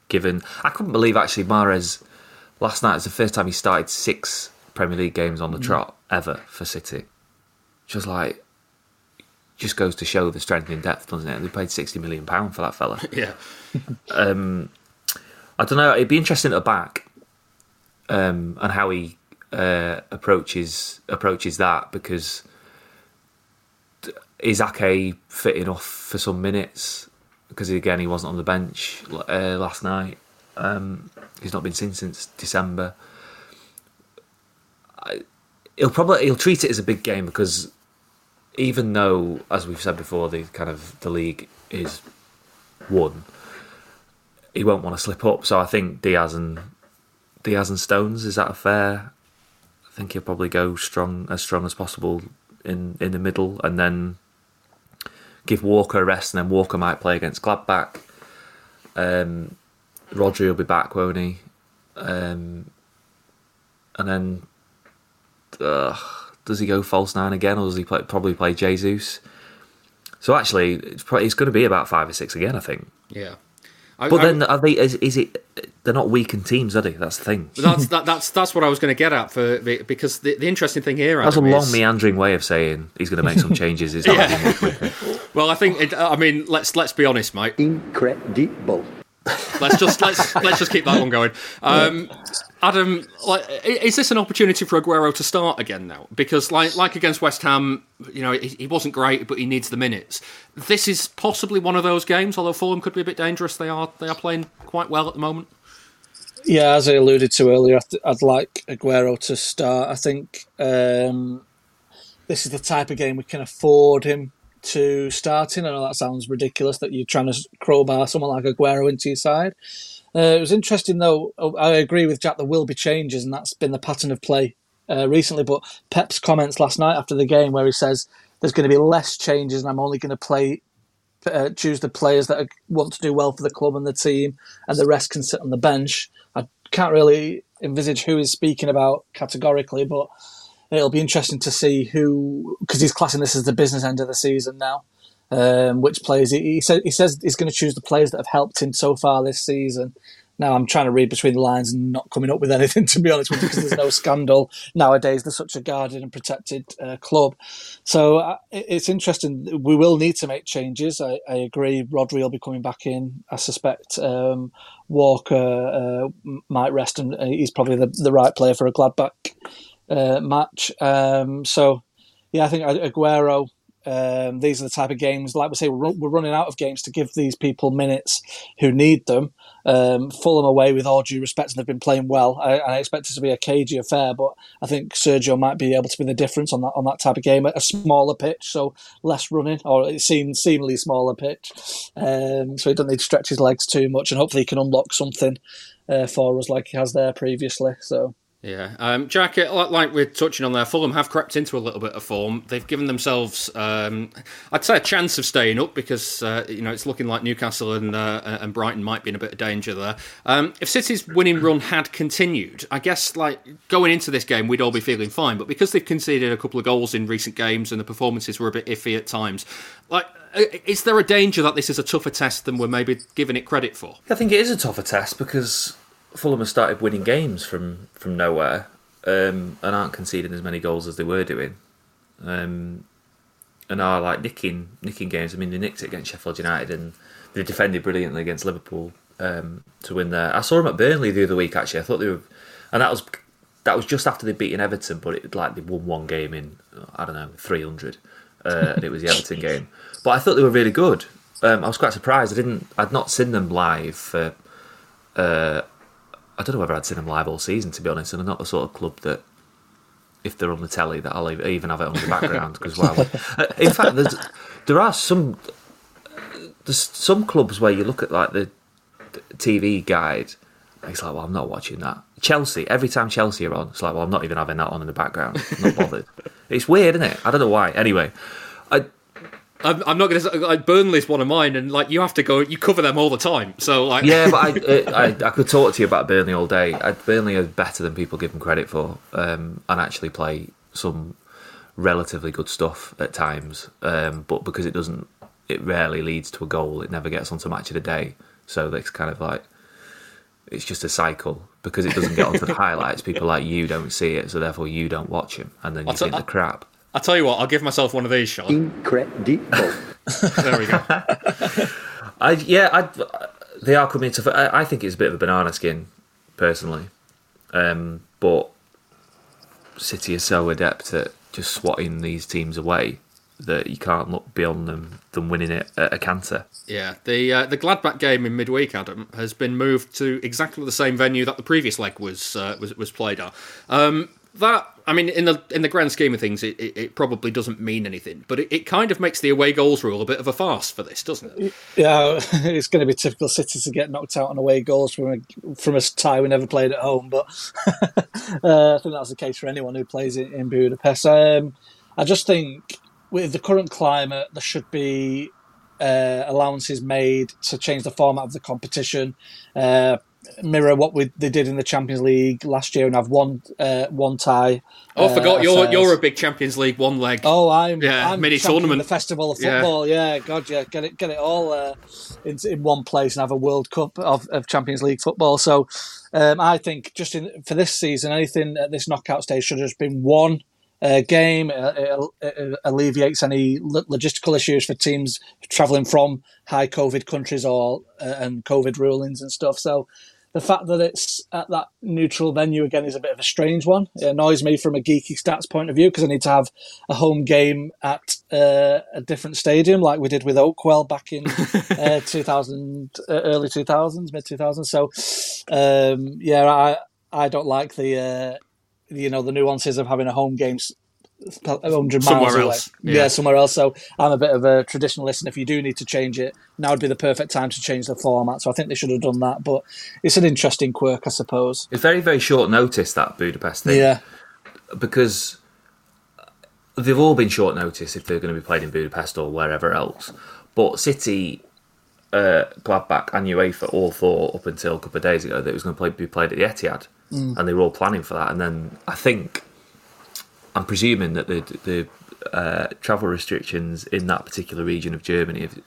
D: Given I couldn't believe actually Mahrez last night was the first time he started six Premier League games on the trot ever for City. Was like just goes to show the strength in depth, doesn't it? They paid sixty million pound for that fella.
B: Yeah.
D: Um, I don't know. It'd be interesting at back um, and how he uh, approaches approaches that because is Ake fit enough for some minutes? Because again, he wasn't on the bench uh, last night. Um, he's not been seen since December. I, he'll probably he'll treat it as a big game because even though, as we've said before, the kind of the league is won, he won't want to slip up. So I think Dias and Dias and Stones is that a fair? I think he'll probably go strong as strong as possible in in the middle, and then give Walker a rest, and then Walker might play against Gladbach. Um, Rodri will be back, won't he? Um, and then uh, does he go false nine again, or does he play, probably play Jesus? So actually, it's, probably, it's going to be about five or six again, I think.
B: Yeah. I,
D: But
B: I-
D: then, are they? Is, is it? They're not weakened teams, are they? That's the thing.
B: that's that, that's that's what I was going to get at for because the, the interesting thing here,
D: That's a long,
B: is-
D: meandering way of saying he's going to make some changes. Is that
B: Well, I think it, I mean let's let's be honest, mate.
E: Incredible.
B: Let's just let's let's just keep that one going. Um, Adam, like, is this an opportunity for Aguero to start again now? Because like like against West Ham, you know, he, he wasn't great, but he needs the minutes. This is possibly one of those games. Although Fulham could be a bit dangerous, they are they are playing quite well at the moment.
C: Yeah, as I alluded to earlier, I'd, like Aguero to start. I think um, this is the type of game we can afford him to starting. I know that sounds ridiculous that you're trying to crowbar someone like Aguero into your side. Uh, it was interesting, though. I agree with Jack. There will be changes, and that's been the pattern of play uh, recently. But Pep's comments last night after the game, where he says there's going to be less changes, and I'm only going to play uh, choose the players that want to do well for the club and the team, and the rest can sit on the bench. I can't really envisage who he's speaking about categorically, but it'll be interesting to see who, because he's classing this as the business end of the season now. Um, which players he, he says he says he's going to choose the players that have helped him so far this season. Now I'm trying to read between the lines and not coming up with anything to be honest with you because there's no scandal nowadays. There's such a guarded and protected uh, club, so uh, it's interesting. We will need to make changes. I, I agree. Rodri will be coming back in. I suspect um, Walker uh, might rest, and uh, he's probably the, the right player for a Gladbach uh, match. Um, so yeah, I think Aguero. Um, these are the type of games, like we say, we're, we're running out of games to give these people minutes who need them. Um, Fulham away, with all due respect, and they've been playing well. I, I expect it to be a cagey affair, but I think Sergio might be able to be the difference on that on that type of game. A smaller pitch, so less running, or it seems seemingly smaller pitch, um, so he doesn't need to stretch his legs too much, and hopefully he can unlock something uh, for us like he has there previously. So.
B: Yeah, um, Jack, uh, like we're touching on there, Fulham have crept into a little bit of form. They've given themselves, um, I'd say, a chance of staying up because uh, you know it's looking like Newcastle and uh, and Brighton might be in a bit of danger there. Um, if City's winning run had continued, I guess like going into this game, we'd all be feeling fine. But because they've conceded a couple of goals in recent games and the performances were a bit iffy at times, like, uh, is there a danger that this is a tougher test than we're maybe giving it credit for?
D: I think it is a tougher test because Fulham have started winning games from from nowhere um, and aren't conceding as many goals as they were doing, um, and are like nicking nicking games. I mean, they nicked it against Sheffield United and they defended brilliantly against Liverpool um, to win there. I saw them at Burnley the other week. Actually, I thought they were, and that was that was just after they'd beaten Everton, but it like they won one game in I don't know three hundred, uh, and it was the Everton game. But I thought they were really good. Um, I was quite surprised. I didn't. I'd not seen them live for. Uh, I don't know whether I'd seen them live all season, to be honest. And I'm not the sort of club that, if they're on the telly, that I'll even have it on the background. Because well, Uh, in fact, there's, there are some there's some clubs where you look at like the TV guide. and It's like, well, I'm not watching that. Chelsea, every time Chelsea are on, it's like, well, I'm not even having that on in the background. I'm not bothered. it's weird, isn't it? I don't know why. Anyway, I
B: I'm, I'm not going to. Like, Burnley's one of mine, and like you have to go. You cover them all the time. So like,
D: Yeah, but I, uh, I I could talk to you about Burnley all day. I, Burnley are better than people give them credit for, um, and actually play some relatively good stuff at times. Um, but because it doesn't, it rarely leads to a goal. It never gets onto match of the day. So it's kind of like it's just a cycle because it doesn't get onto the highlights. People like you don't see it, so therefore you don't watch him, and then you
B: t-
D: think the crap.
B: I tell you what, I'll give myself one of these, Sean.
E: Incredible.
B: There we go.
D: I yeah, I, they are coming to. I, I think it's a bit of a banana skin, personally, um, but City is so adept at just swatting these teams away that you can't look beyond them than winning it at a canter.
B: Yeah, the uh, the Gladbach game in midweek, Adam, has been moved to exactly the same venue that the previous leg was uh, was was played at. Um, that I mean, in the in the grand scheme of things, it, it, it probably doesn't mean anything, but it, it kind of makes the away goals rule a bit of a farce for this, doesn't it?
C: Yeah, it's going to be typical City to get knocked out on away goals from a, from a tie we never played at home. But uh, I think that's the case for anyone who plays in, in Budapest. Um, I just think with the current climate, there should be uh, allowances made to change the format of the competition. Uh, mirror what we they did in the Champions League last year and have one uh, one tie.
B: Oh, I
C: uh,
B: forgot you're
C: affairs.
B: you're a big Champions League one leg.
C: Oh, I'm
B: Yeah,
C: I'm
B: mini tournament.
C: the festival of football. Yeah. God, yeah, get it, get it all uh, in, in one place and have a World Cup of, of Champions League football. So, um, I think just in for this season, anything at this knockout stage should have just been one uh, game. Uh, it, it alleviates any logistical issues for teams travelling from high COVID countries or uh, and COVID rulings and stuff. So. The fact that it's at that neutral venue again is a bit of a strange one. It annoys me from a geeky stats point of view because I need to have a home game at uh, a different stadium, like we did with Oakwell back in uh, 2000, uh, early 2000s, mid 2000s. So, um, yeah, I I don't like the uh, you know the nuances of having a home game 100 miles
B: Somewhere
C: away.
B: else,
C: Yeah.
B: yeah.
C: somewhere else. So I'm a bit of a traditionalist, and if you do need to change it, now would be the perfect time to change the format. So I think they should have done that. But it's an interesting quirk, I suppose.
D: It's very very short notice that Budapest thing.
C: Yeah.
D: because they've all been short notice if they're going to be played in Budapest or wherever else. But City, uh, Gladbach, and UEFA all thought up until a couple of days ago that it was going to play, be played at the Etihad, and they were all planning for that. And then I think I'm presuming that the the uh, travel restrictions in that particular region of Germany have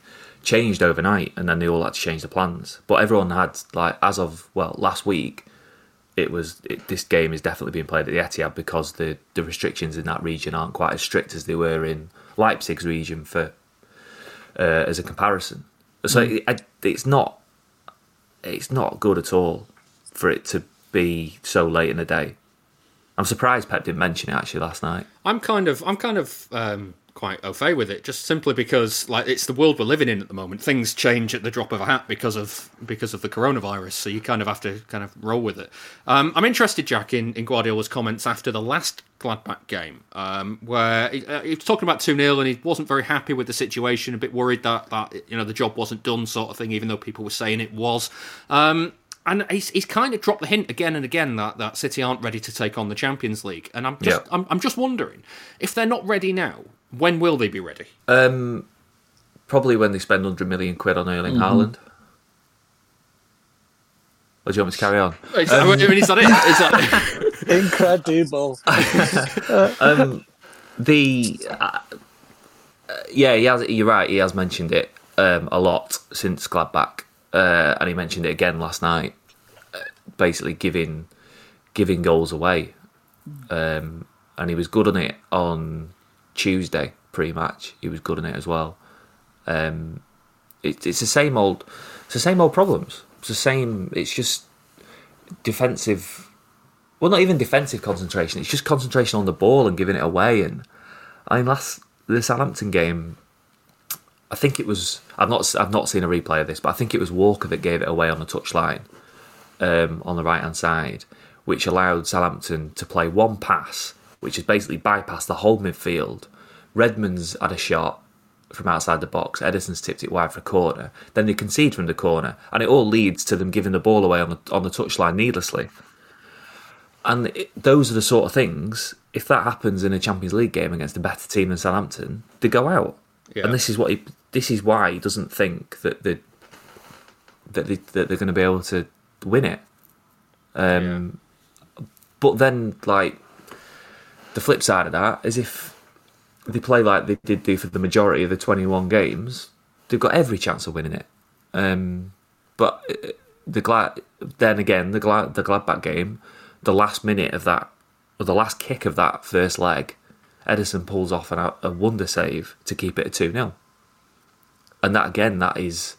D: changed overnight, and then they all had to change the plans. But everyone had like as of well last week it was it, this game is definitely being played at the Etihad because the the restrictions in that region aren't quite as strict as they were in Leipzig's region for uh, as a comparison. So it, it's not it's not good at all for it to be so late in the day. I'm surprised Pep didn't mention it actually last night.
B: I'm kind of I'm kind of um, quite au fait with it, just simply because like it's the world we're living in at the moment. Things change at the drop of a hat because of because of the coronavirus, so you kind of have to kind of roll with it. Um, I'm interested, Jack, in, in Guardiola's comments after the last Gladbach game, um, where he, uh, he was talking about two 0 and he wasn't very happy with the situation, a bit worried that that you know the job wasn't done, sort of thing, even though people were saying it was. Um, and he's, he's kind of dropped the hint again and again that, that City aren't ready to take on the Champions League. And I'm just
D: Yeah.
B: I'm, I'm just wondering if they're not ready now, when will they be ready?
D: Um, probably when they spend 100 million quid on Erling
B: Mm-hmm.
D: Haaland. Or do you want me to carry on?
B: Is that, I mean, is that it? Is that,
C: Incredible.
D: The uh, uh, yeah, he has. You're right. He has mentioned it um, a lot since Gladbach, uh, and he mentioned it again last night. Uh, basically, giving giving goals away, um, and he was good on it on Tuesday pre-match. He was good on it as well. Um, it, it's the same old. It's the same old problems. It's the same. It's just defensive. Well, not even defensive concentration. It's just concentration on the ball and giving it away. And I mean, last the Southampton game, I think it was. I've not. I've not seen a replay of this, but I think it was Walker that gave it away on the touchline um, on the right hand side, which allowed Southampton to play one pass, which has basically bypassed the whole midfield. Redmond's had a shot from outside the box. Ederson's tipped it wide for a corner. Then they concede from the corner, and it all leads to them giving the ball away on the on the touchline needlessly. And it, those are the sort of things. If that happens in a Champions League game against a better team than Southampton, they go out.
B: Yeah.
D: and this is what he, this is why he doesn't think that the that, they, that they're going to be able to win it. Um, But then, like the flip side of that is if they play like they did do for the majority of the twenty-one games, they've got every chance of winning it. Um, but uh, the Glad, then again, the Glad, the Gladbach game, the last minute of that, or the last kick of that first leg, Ederson pulls off an, a wonder save to keep it at two 0 and that again, that is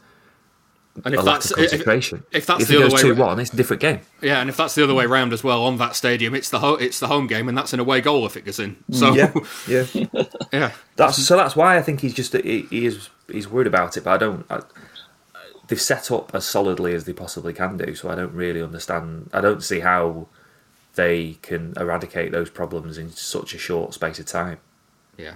B: And
D: a
B: if
D: lack
B: that's
D: of
B: if,
D: concentration.
B: if that's
D: if
B: the
D: it
B: other
D: goes
B: way,
D: two one, it's a different game.
B: yeah, and if that's the other way round as well on that stadium, it's the ho- it's the home game, and that's an away goal if it goes in. Mm, so
D: yeah, yeah.
B: yeah,
D: That's so. That's why I think he's just he, he is he's worried about it. But I don't. I, they've set up as solidly as they possibly can do. So I don't really understand. I don't see how they can eradicate those problems in such a short space of time.
B: yeah.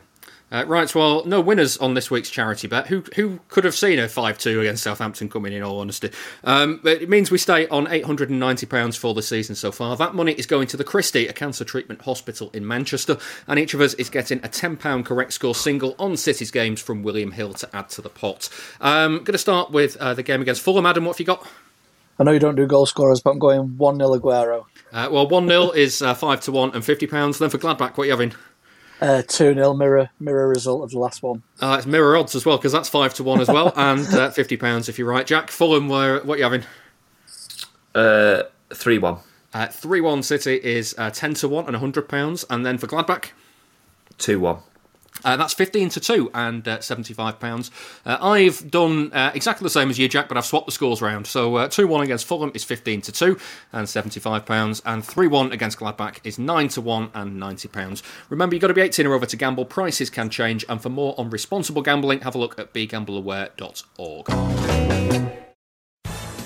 B: Uh, right, well, no winners on this week's charity bet. Who who could have seen a 5 2 against Southampton coming in, all honesty? Um, but it means we stay on £890 for the season so far. That money is going to the Christie, a cancer treatment hospital in Manchester, and each of us is getting a £10 correct score single on City's games from William Hill to add to the pot. Um, going to start with uh, the game against Fulham. Adam, what have you got?
C: I know you don't do goal scorers, but I'm going 1 0 Aguero.
B: Uh, well, 1 0 is uh, 5 to 1 and £50. Then for Gladbach, what are you having?
C: Uh, 2 0 mirror mirror result of the last one.
B: Uh, it's mirror odds as well because that's five to one as well, and uh, fifty pounds if you're right. Jack Fulham, where what are you having?
D: Uh, three one,
B: Uh, Three one City is uh, ten to one and hundred pounds, and then for Gladbach,
D: two one.
B: Uh, that's fifteen to two and uh, seventy five pounds. Uh, I've done uh, exactly the same as you, Jack, but I've swapped the scores round. So uh, two one against Fulham is fifteen to two and seventy five pounds, and three one against Gladbach is nine to one and ninety pounds. Remember, you've got to be eighteen or over to gamble. Prices can change, and for more on responsible gambling, have a look at begambleaware.org.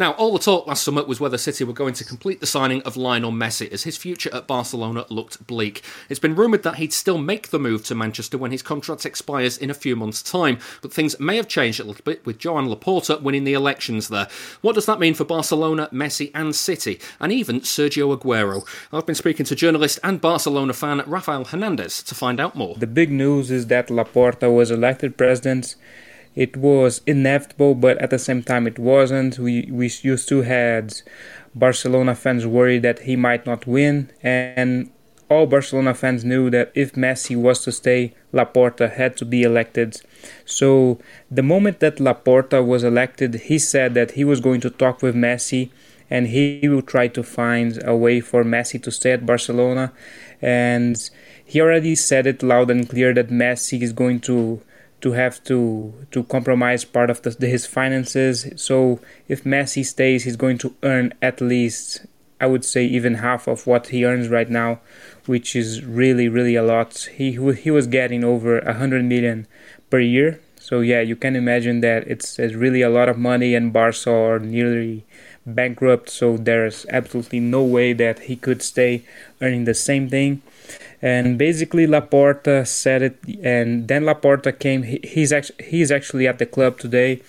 B: Now, all the talk last summer was whether City were going to complete the signing of Lionel Messi, as his future at Barcelona looked bleak. It's been rumoured that he'd still make the move to Manchester when his contract expires in a few months' time, but things may have changed a little bit with Joan Laporta winning the elections there. What does that mean for Barcelona, Messi, and City, and even Sergio Aguero? I've been speaking to journalist and Barcelona fan Rafael Hernandez to find out more.
H: The big news is that Laporta was elected president. It was inevitable, but at the same time, it wasn't. We we used to had Barcelona fans worried that he might not win, and all Barcelona fans knew that if Messi was to stay, Laporta had to be elected. So the moment that Laporta was elected, he said that he was going to talk with Messi and he will try to find a way for Messi to stay at Barcelona. And he already said it loud and clear that Messi is going to to have to to compromise part of the, his finances. So if Messi stays, he's going to earn at least I would say even half of what he earns right now, which is really really a lot. He he was getting over a hundred million per year. So yeah, you can imagine that it's, it's really a lot of money, and Barca are nearly bankrupt. So there's absolutely no way that he could stay earning the same thing and basically Laporta said it, and then Laporta came. He, he's actually he's actually at the club today,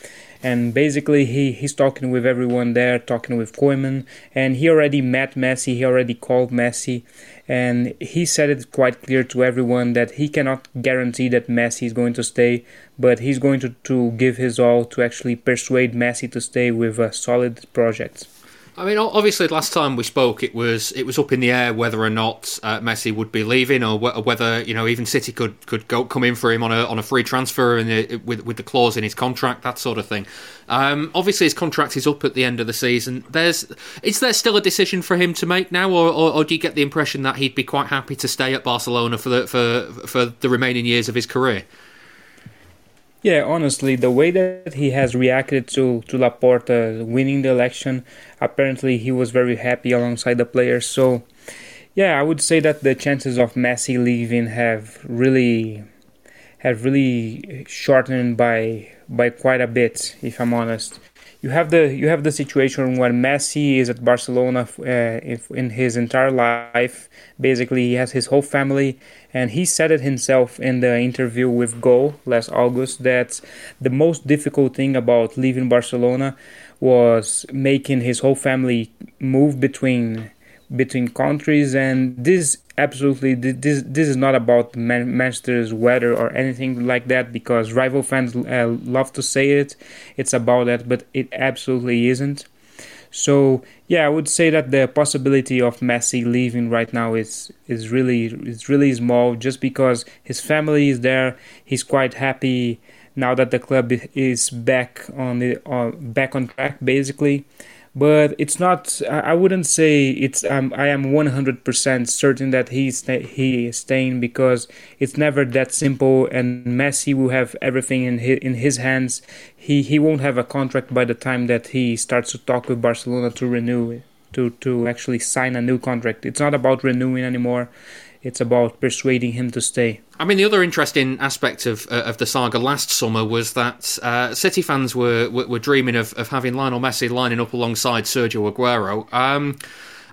H: and basically he he's talking with everyone there, talking with Koeman, and he already met Messi. He already called Messi, and he said it quite clear to everyone that he cannot guarantee that Messi is going to stay, but he's going to to give his all to actually persuade Messi to stay with a solid project.
B: I mean, obviously, last time we spoke, it was it was up in the air whether or not uh, Messi would be leaving, or wh- whether you know even City could could go come in for him on a on a free transfer and uh, with with the clause in his contract, that sort of thing. Um, obviously, his contract is up at the end of the season. There's is there still a decision for him to make now, or, or, or do you get the impression that he'd be quite happy to stay at Barcelona for the for for the remaining years of his career?
H: Yeah, honestly, the way that he has reacted to, to Laporta winning the election, apparently he was very happy alongside the players. So, yeah, I would say that the chances of Messi leaving have really have really shortened by by quite a bit, if I'm honest. You have the you have the situation where Messi is at Barcelona uh, in his entire life. Basically, he has his whole family, and he said it himself in the interview with Goal last August that the most difficult thing about leaving Barcelona was making his whole family move between between countries and this absolutely this this is not about Manchester's weather or anything like that because rival fans uh, love to say it it's about that but it absolutely isn't. So yeah I would say that the possibility of Messi leaving right now is is really is really small just because his family is there he's quite happy now that the club is back on the uh, back on track basically but it's not i wouldn't say it's um, i am 100% certain that he's he is staying because it's never that simple and messi will have everything in his, in his hands. He he won't have a contract by the time that he starts to talk with barcelona to renew to to actually sign a new contract. It's not about renewing anymore it's about persuading him to stay.
B: I mean, the other interesting aspect of uh, of the saga last summer was that uh, City fans were, were, were dreaming of, of having Lionel Messi lining up alongside Sergio Aguero. Um,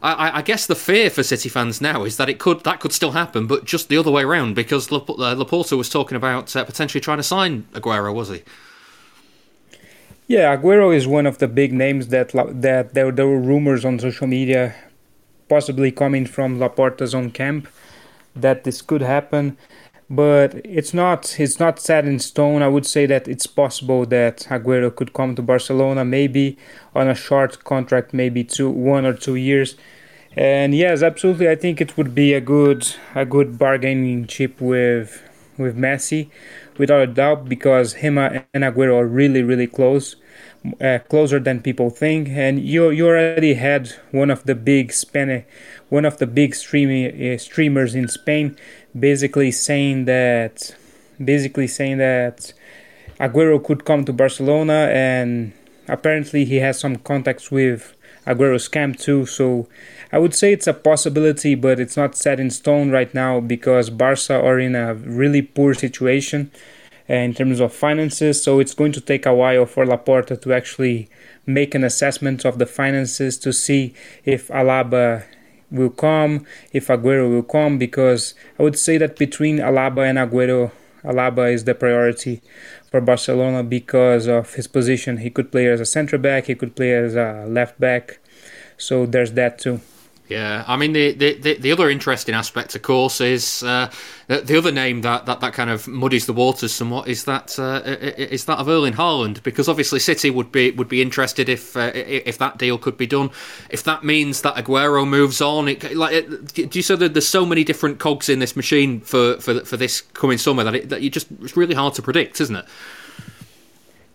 B: I, I, guess the fear for City fans now is that it could that could still happen, but just the other way around because uh, Laporta was talking about uh, potentially trying to sign Aguero, was he?
H: Yeah, Aguero is one of the big names that that there, there were rumors on social media, possibly coming from Laporta's own camp that this could happen but it's not it's not set in stone. I would say that it's possible that Aguero could come to Barcelona, maybe on a short contract, maybe two one or two years. And yes, absolutely, I think it would be a good a good bargaining chip with with Messi, without a doubt, because him and Aguero are really really close uh, closer than people think. And you you already had one of the big Spanish, one of the big streaming uh, streamers in Spain, basically saying that, basically saying that Aguero could come to Barcelona, and apparently he has some contacts with Aguero's camp too. So I would say it's a possibility, but it's not set in stone right now because Barca are in a really poor situation Uh, in terms of finances. So it's going to take a while for Laporta to actually make an assessment of the finances to see if Alaba will come, if Aguero will come, because I would say that between Alaba and Aguero, Alaba is the priority for Barcelona because of his position. He could play as a centre back, he could play as a left back. So there's that too.
B: Yeah, I mean the, the, the, other interesting aspect, of course, is uh, the other name that, that, that kind of muddies the waters somewhat is that uh, is that of Erling Haaland, because obviously City would be would be interested if uh, if that deal could be done. If that means that Aguero moves on, it, like it, do you say that there's so many different cogs in this machine for for, for this coming summer that it, that you just it's really hard to predict, isn't it?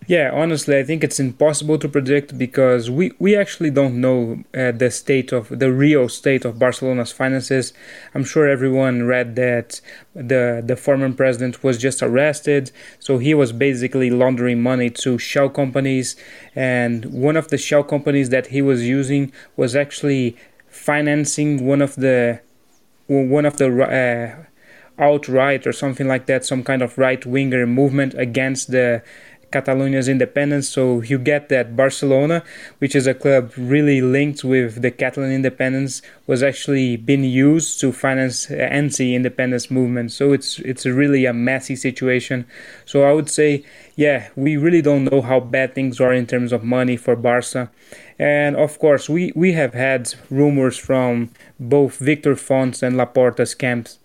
H: Yeah, honestly, I think it's impossible to predict because we, we actually don't know uh, the state of the real state of Barcelona's finances. I'm sure everyone read that the the former president was just arrested, so he was basically laundering money to shell companies, and one of the shell companies that he was using was actually financing one of the one of the uh, outright or something like that, some kind of right winger movement against the Catalonia's independence. So you get that Barcelona, which is a club really linked with the Catalan independence, was actually being used to finance uh, anti-independence movement. So it's it's really a messy situation. So I would say, yeah, we really don't know how bad things are in terms of money for Barca. And of course, we, we have had rumors from both Victor Fonts and Laporta's camps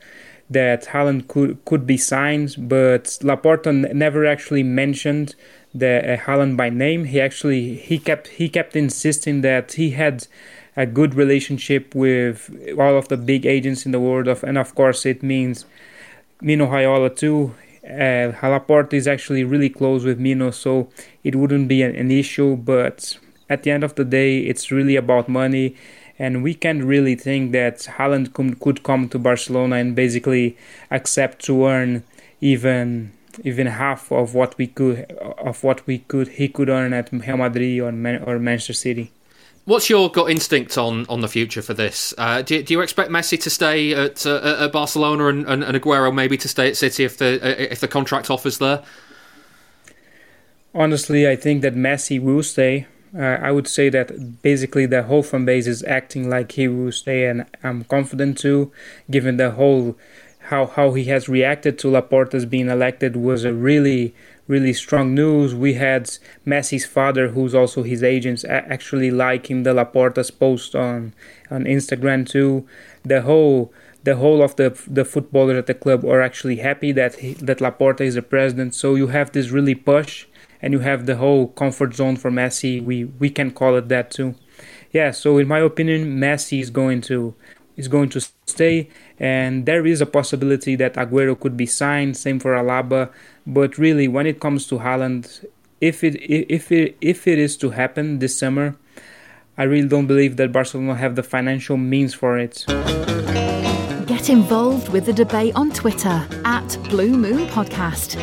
H: that Haaland could could be signed, but Laporta never actually mentioned the uh, Haaland by name. He actually he kept he kept insisting that he had a good relationship with all of the big agents in the world of, and of course it means Mino Raiola too. Uh, Laporta is actually really close with Mino, so it wouldn't be an, an issue. But at the end of the day, it's really about money and we can't really think that Haaland could come to Barcelona and basically accept to earn even even half of what we could of what we could he could earn at Real Madrid or Man, or Manchester City.
B: What's your gut instinct on, on the future for this? Uh, do, do you expect Messi to stay at, uh, at Barcelona and, and, and, Aguero maybe to stay at City if the uh, if the contract offers there?
H: Honestly, I think that Messi will stay. Uh, I would say that basically the whole fan base is acting like he will stay, and I'm confident too, given the whole how how he has reacted to Laporta's being elected was a really really strong news. We had Messi's father, who's also his agent, actually liking the Laporta's post on on Instagram too. The whole the whole of the the footballers at the club are actually happy that he, that Laporta is the president. So you have this really push, and you have the whole comfort zone for Messi. We we can call it that too. Yeah. So in my opinion, Messi is going to is going to stay, and there is a possibility that Aguero could be signed. Same for Alaba. But really, when it comes to Haaland, if it if it if it is to happen this summer, I really don't believe that Barcelona have the financial means for it.
A: Get involved with the debate on Twitter at Blue Moon Podcast.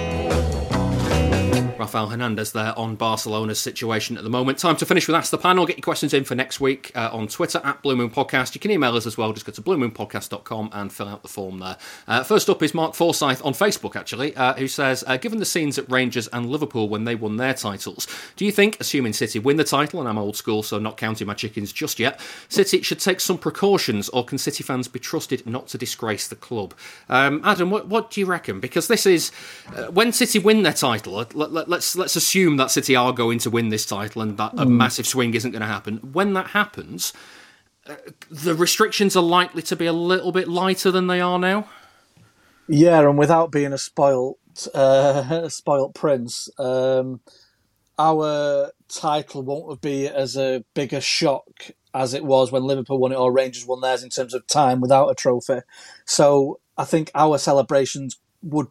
B: Rafael Hernandez there on Barcelona's situation at the moment. Time to finish with Ask the Panel. Get your questions in for next week uh, on Twitter at Blue Moon Podcast. You can email us as well. Just go to bluemoonpodcast.com and fill out the form there. Uh, first up is Mark Forsyth on Facebook, actually, uh, who says uh, Given the scenes at Rangers and Liverpool when they won their titles, do you think, assuming City win the title, and I'm old school, so not counting my chickens just yet, City should take some precautions, or can City fans be trusted not to disgrace the club? Um, Adam, what, what, do you reckon? Because this is uh, when City win their title, let, let, let's let's assume that City are going to win this title and that a mm. massive swing isn't going to happen. When that happens, uh, the restrictions are likely to be a little bit lighter than they are now.
C: Yeah, and without being a spoilt uh, spoilt prince, um, our title won't be as a big a shock as it was when Liverpool won it or Rangers won theirs in terms of time without a trophy. So I think our celebrations would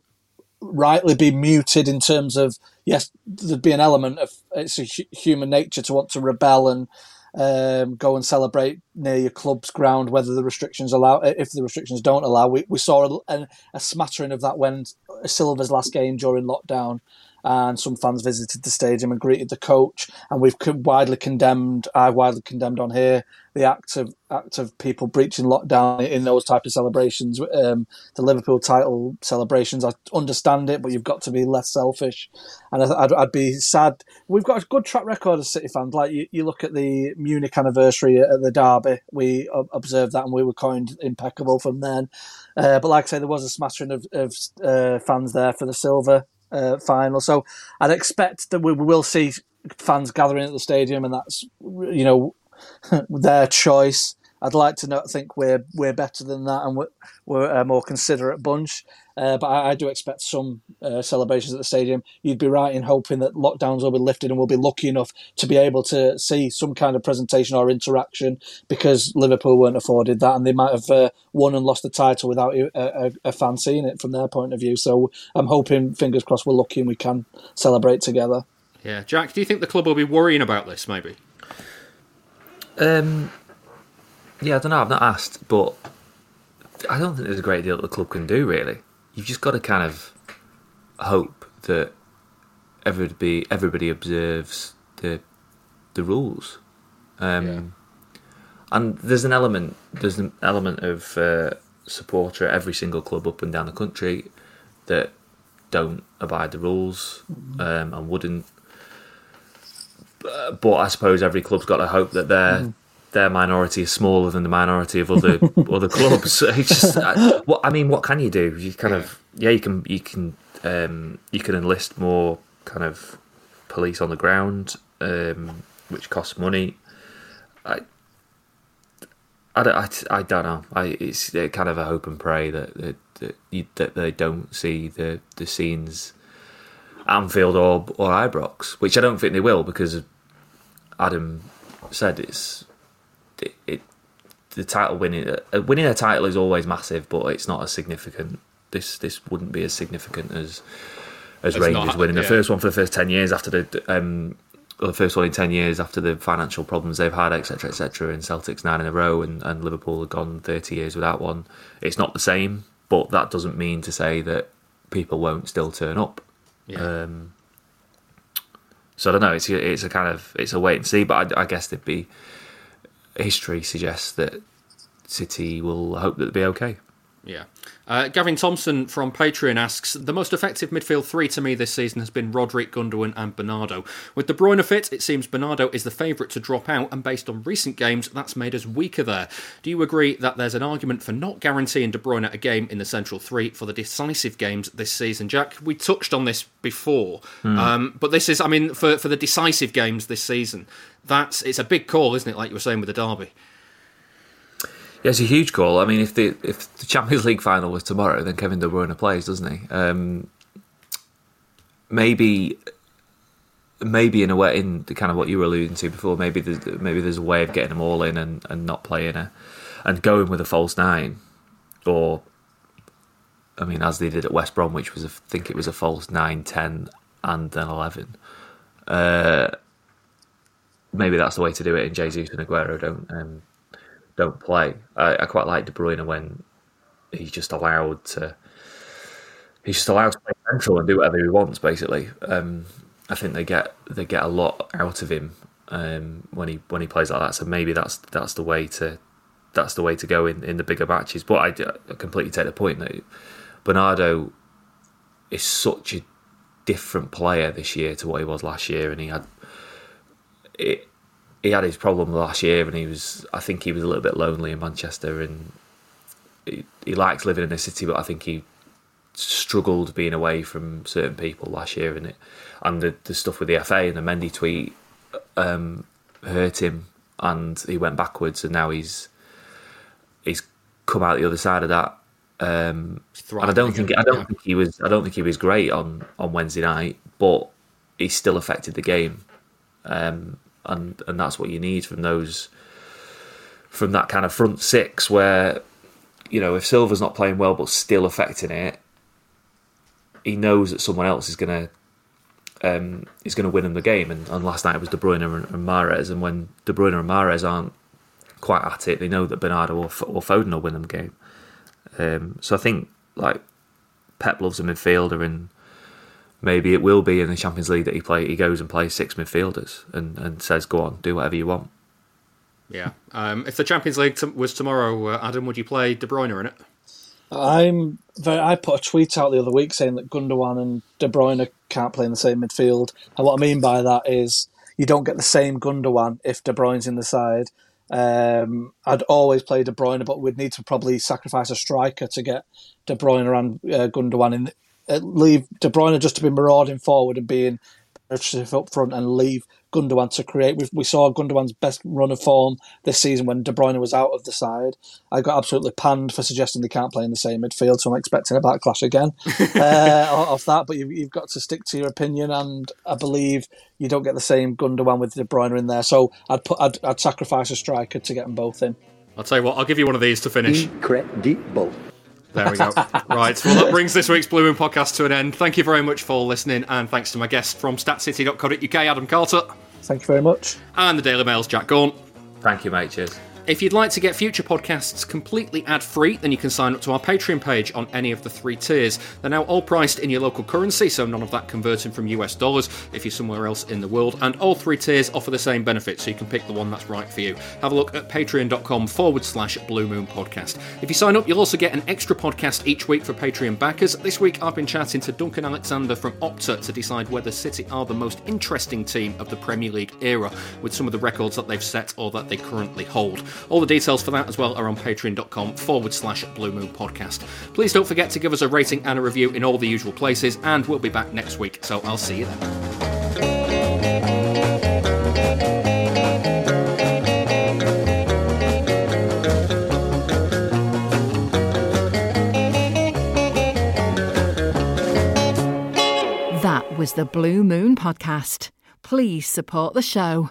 C: rightly be muted in terms of yes, there'd be an element of it's a human nature to want to rebel and um, go and celebrate near your club's ground, whether the restrictions allow. If the restrictions don't allow, we, we saw a, a smattering of that when Silva's last game during lockdown and some fans visited the stadium and greeted the coach. And we've widely condemned, I widely condemned on here, the act of act of people breaching lockdown in those type of celebrations. Um, the Liverpool title celebrations, I understand it, but you've got to be less selfish. And I'd, I'd be sad. We've got a good track record as City fans. Like you, you look at the Munich anniversary at the Derby, we observed that and we were coined impeccable from then. Uh, but like I say, there was a smattering of, of uh, fans there for the silver uh, final. So I'd expect that we will see fans gathering at the stadium, and that's you know their choice. I'd like to not think we're we're better than that, and we're, we're a more considerate bunch. Uh, but I, I, do expect some uh, celebrations at the stadium. You'd be right in hoping that lockdowns will be lifted and we'll be lucky enough to be able to see some kind of presentation or interaction because Liverpool weren't afforded that and they might have uh, won and lost the title without a, a, a, fan seeing it from their point of view. So I'm hoping, fingers crossed, we're lucky and we can celebrate together.
B: Yeah, Jack, do you think the club will be worrying about this? Maybe.
D: Um, yeah, I don't know. I've not asked, but I don't think there's a great deal that the club can do really you've just got to kind of hope that everybody everybody observes the the rules. Um, yeah. And there's an element there's an element of uh, supporter at every single club up and down the country that don't abide the rules um, and wouldn't. But I suppose every club's got to hope that their mm their minority is smaller than the minority of other other clubs. It's just, I, what I mean, what can you do? You kind of yeah, you can you can um, you can enlist more kind of police on the ground, um, which costs money. I, I don't, I, I don't know. I, it's kind of a hope and pray that that, that, you, that they don't see the, the scenes Anfield or or Ibrox, which I don't think they will because Adam said it's it, it the title winning uh, winning a title is always massive, but it's not as significant. This this wouldn't be as significant as as it's Rangers not, winning yeah. the first one for the first ten years after the um, the first one in ten years after the financial problems they've had, etc., etc. And Celtics nine in a row, and, and Liverpool have gone thirty years without one. It's not the same, but that doesn't mean to say that people won't still turn up. Yeah. Um, so I don't know. It's it's a kind of it's a wait and see, but I, I guess they'd be history suggests that City will hope that they'll be okay.
B: Yeah. Uh, Gavin Thompson from Patreon asks The most effective midfield three to me this season has been Roderick, Gundogan, and Bernardo. With De Bruyne fit, it seems Bernardo is the favourite to drop out, and based on recent games, that's made us weaker there. Do you agree that there's an argument for not guaranteeing De Bruyne a game in the central three for the decisive games this season? Jack, we touched on this before, mm. um, but this is, I mean, for, for the decisive games this season, that's it's a big call, isn't it? Like you were saying with the derby.
D: Yeah, it's a huge call. I mean, if the if the Champions League final was tomorrow, then Kevin De Bruyne plays, doesn't he? Um, maybe, maybe in a way, in the kind of what you were alluding to before, maybe there's maybe there's a way of getting them all in and, and not playing a and going with a false nine, or I mean, as they did at West Brom, which was a, I think it was a false nine, ten, and then eleven. Uh, maybe that's the way to do it. And Jesus and Aguero don't. Um, don't play. I, I quite like De Bruyne when he's just allowed to. He's just allowed to play central and do whatever he wants. Basically, um, I think they get they get a lot out of him um, when he when he plays like that. So maybe that's that's the way to that's the way to go in, in the bigger matches. But I, I completely take the point that Bernardo is such a different player this year to what he was last year, and he had it he had his problem last year, and he was. I think he was a little bit lonely in Manchester, and he, he likes living in the city, but I think he struggled being away from certain people last year, and it and the, the stuff with the FA and the Mendy tweet um, hurt him, and he went backwards, and now he's he's come out the other side of that. Um, and I don't think I don't think he was I don't think he was great on on Wednesday night, but he still affected the game. Um, and and that's what you need from those from that kind of front six where you know if Silva's not playing well but still affecting it, he knows that someone else is gonna um, is going to win him the game. And, and, last night it was De Bruyne and, and Mahrez. And when De Bruyne and Mahrez aren't quite at it, they know that Bernardo or, or Foden will win them the game. Um, so I think like Pep loves a midfielder, and maybe it will be in the Champions League that he play. He goes and plays six midfielders and, and says, "Go on, do whatever you want."
B: Yeah. Um, if the Champions League t- was tomorrow, uh, Adam, would you play De Bruyne in it?
C: I'm very, I put a tweet out the other week saying that Gundogan and De Bruyne can't play in the same midfield, and what I mean by that is you don't get the same Gundogan if De Bruyne's in the side. Um, I'd always play De Bruyne, but we'd need to probably sacrifice a striker to get De Bruyne and uh, Gundogan in leave De Bruyne just to be marauding forward and being up front and leave Gundogan to create. We, we saw Gundogan's best run of form this season when De Bruyne was out of the side. I got absolutely panned for suggesting they can't play in the same midfield, so I'm expecting a backlash again uh, off that. But you've, you've got to stick to your opinion, and I believe you don't get the same Gundogan with De Bruyne in there. So I'd put I'd, I'd sacrifice a striker to get them both in.
B: I'll tell you what, I'll give you one of these to finish.
E: Incredible.
B: There we go. right. Well, that brings this week's Blue Moon podcast to an end. Thank you very much for listening, and thanks to my guest from statcity.co.uk, Adam Carter.
C: Thank you very much.
B: And the Daily Mail's Jack Gaughan.
D: Thank you, mate. Cheers.
B: If you'd like to get future podcasts completely ad free, then you can sign up to our Patreon page on any of the three tiers. They're now all priced in your local currency, so none of that converting from US dollars if you're somewhere else in the world. And all three tiers offer the same benefits, so you can pick the one that's right for you. Have a look at patreon.com forward slash Blue Moon Podcast. If you sign up, you'll also get an extra podcast each week for Patreon backers. This week, I've been chatting to Duncan Alexander from Opta to decide whether City are the most interesting team of the Premier League era, with some of the records that they've set or that they currently hold. All the details for that as well are on patreon.com forward slash Blue Moon Podcast. Please don't forget to give us a rating and a review in all the usual places, and we'll be back next week, so I'll see you then.
A: That was the Blue Moon Podcast. Please support the show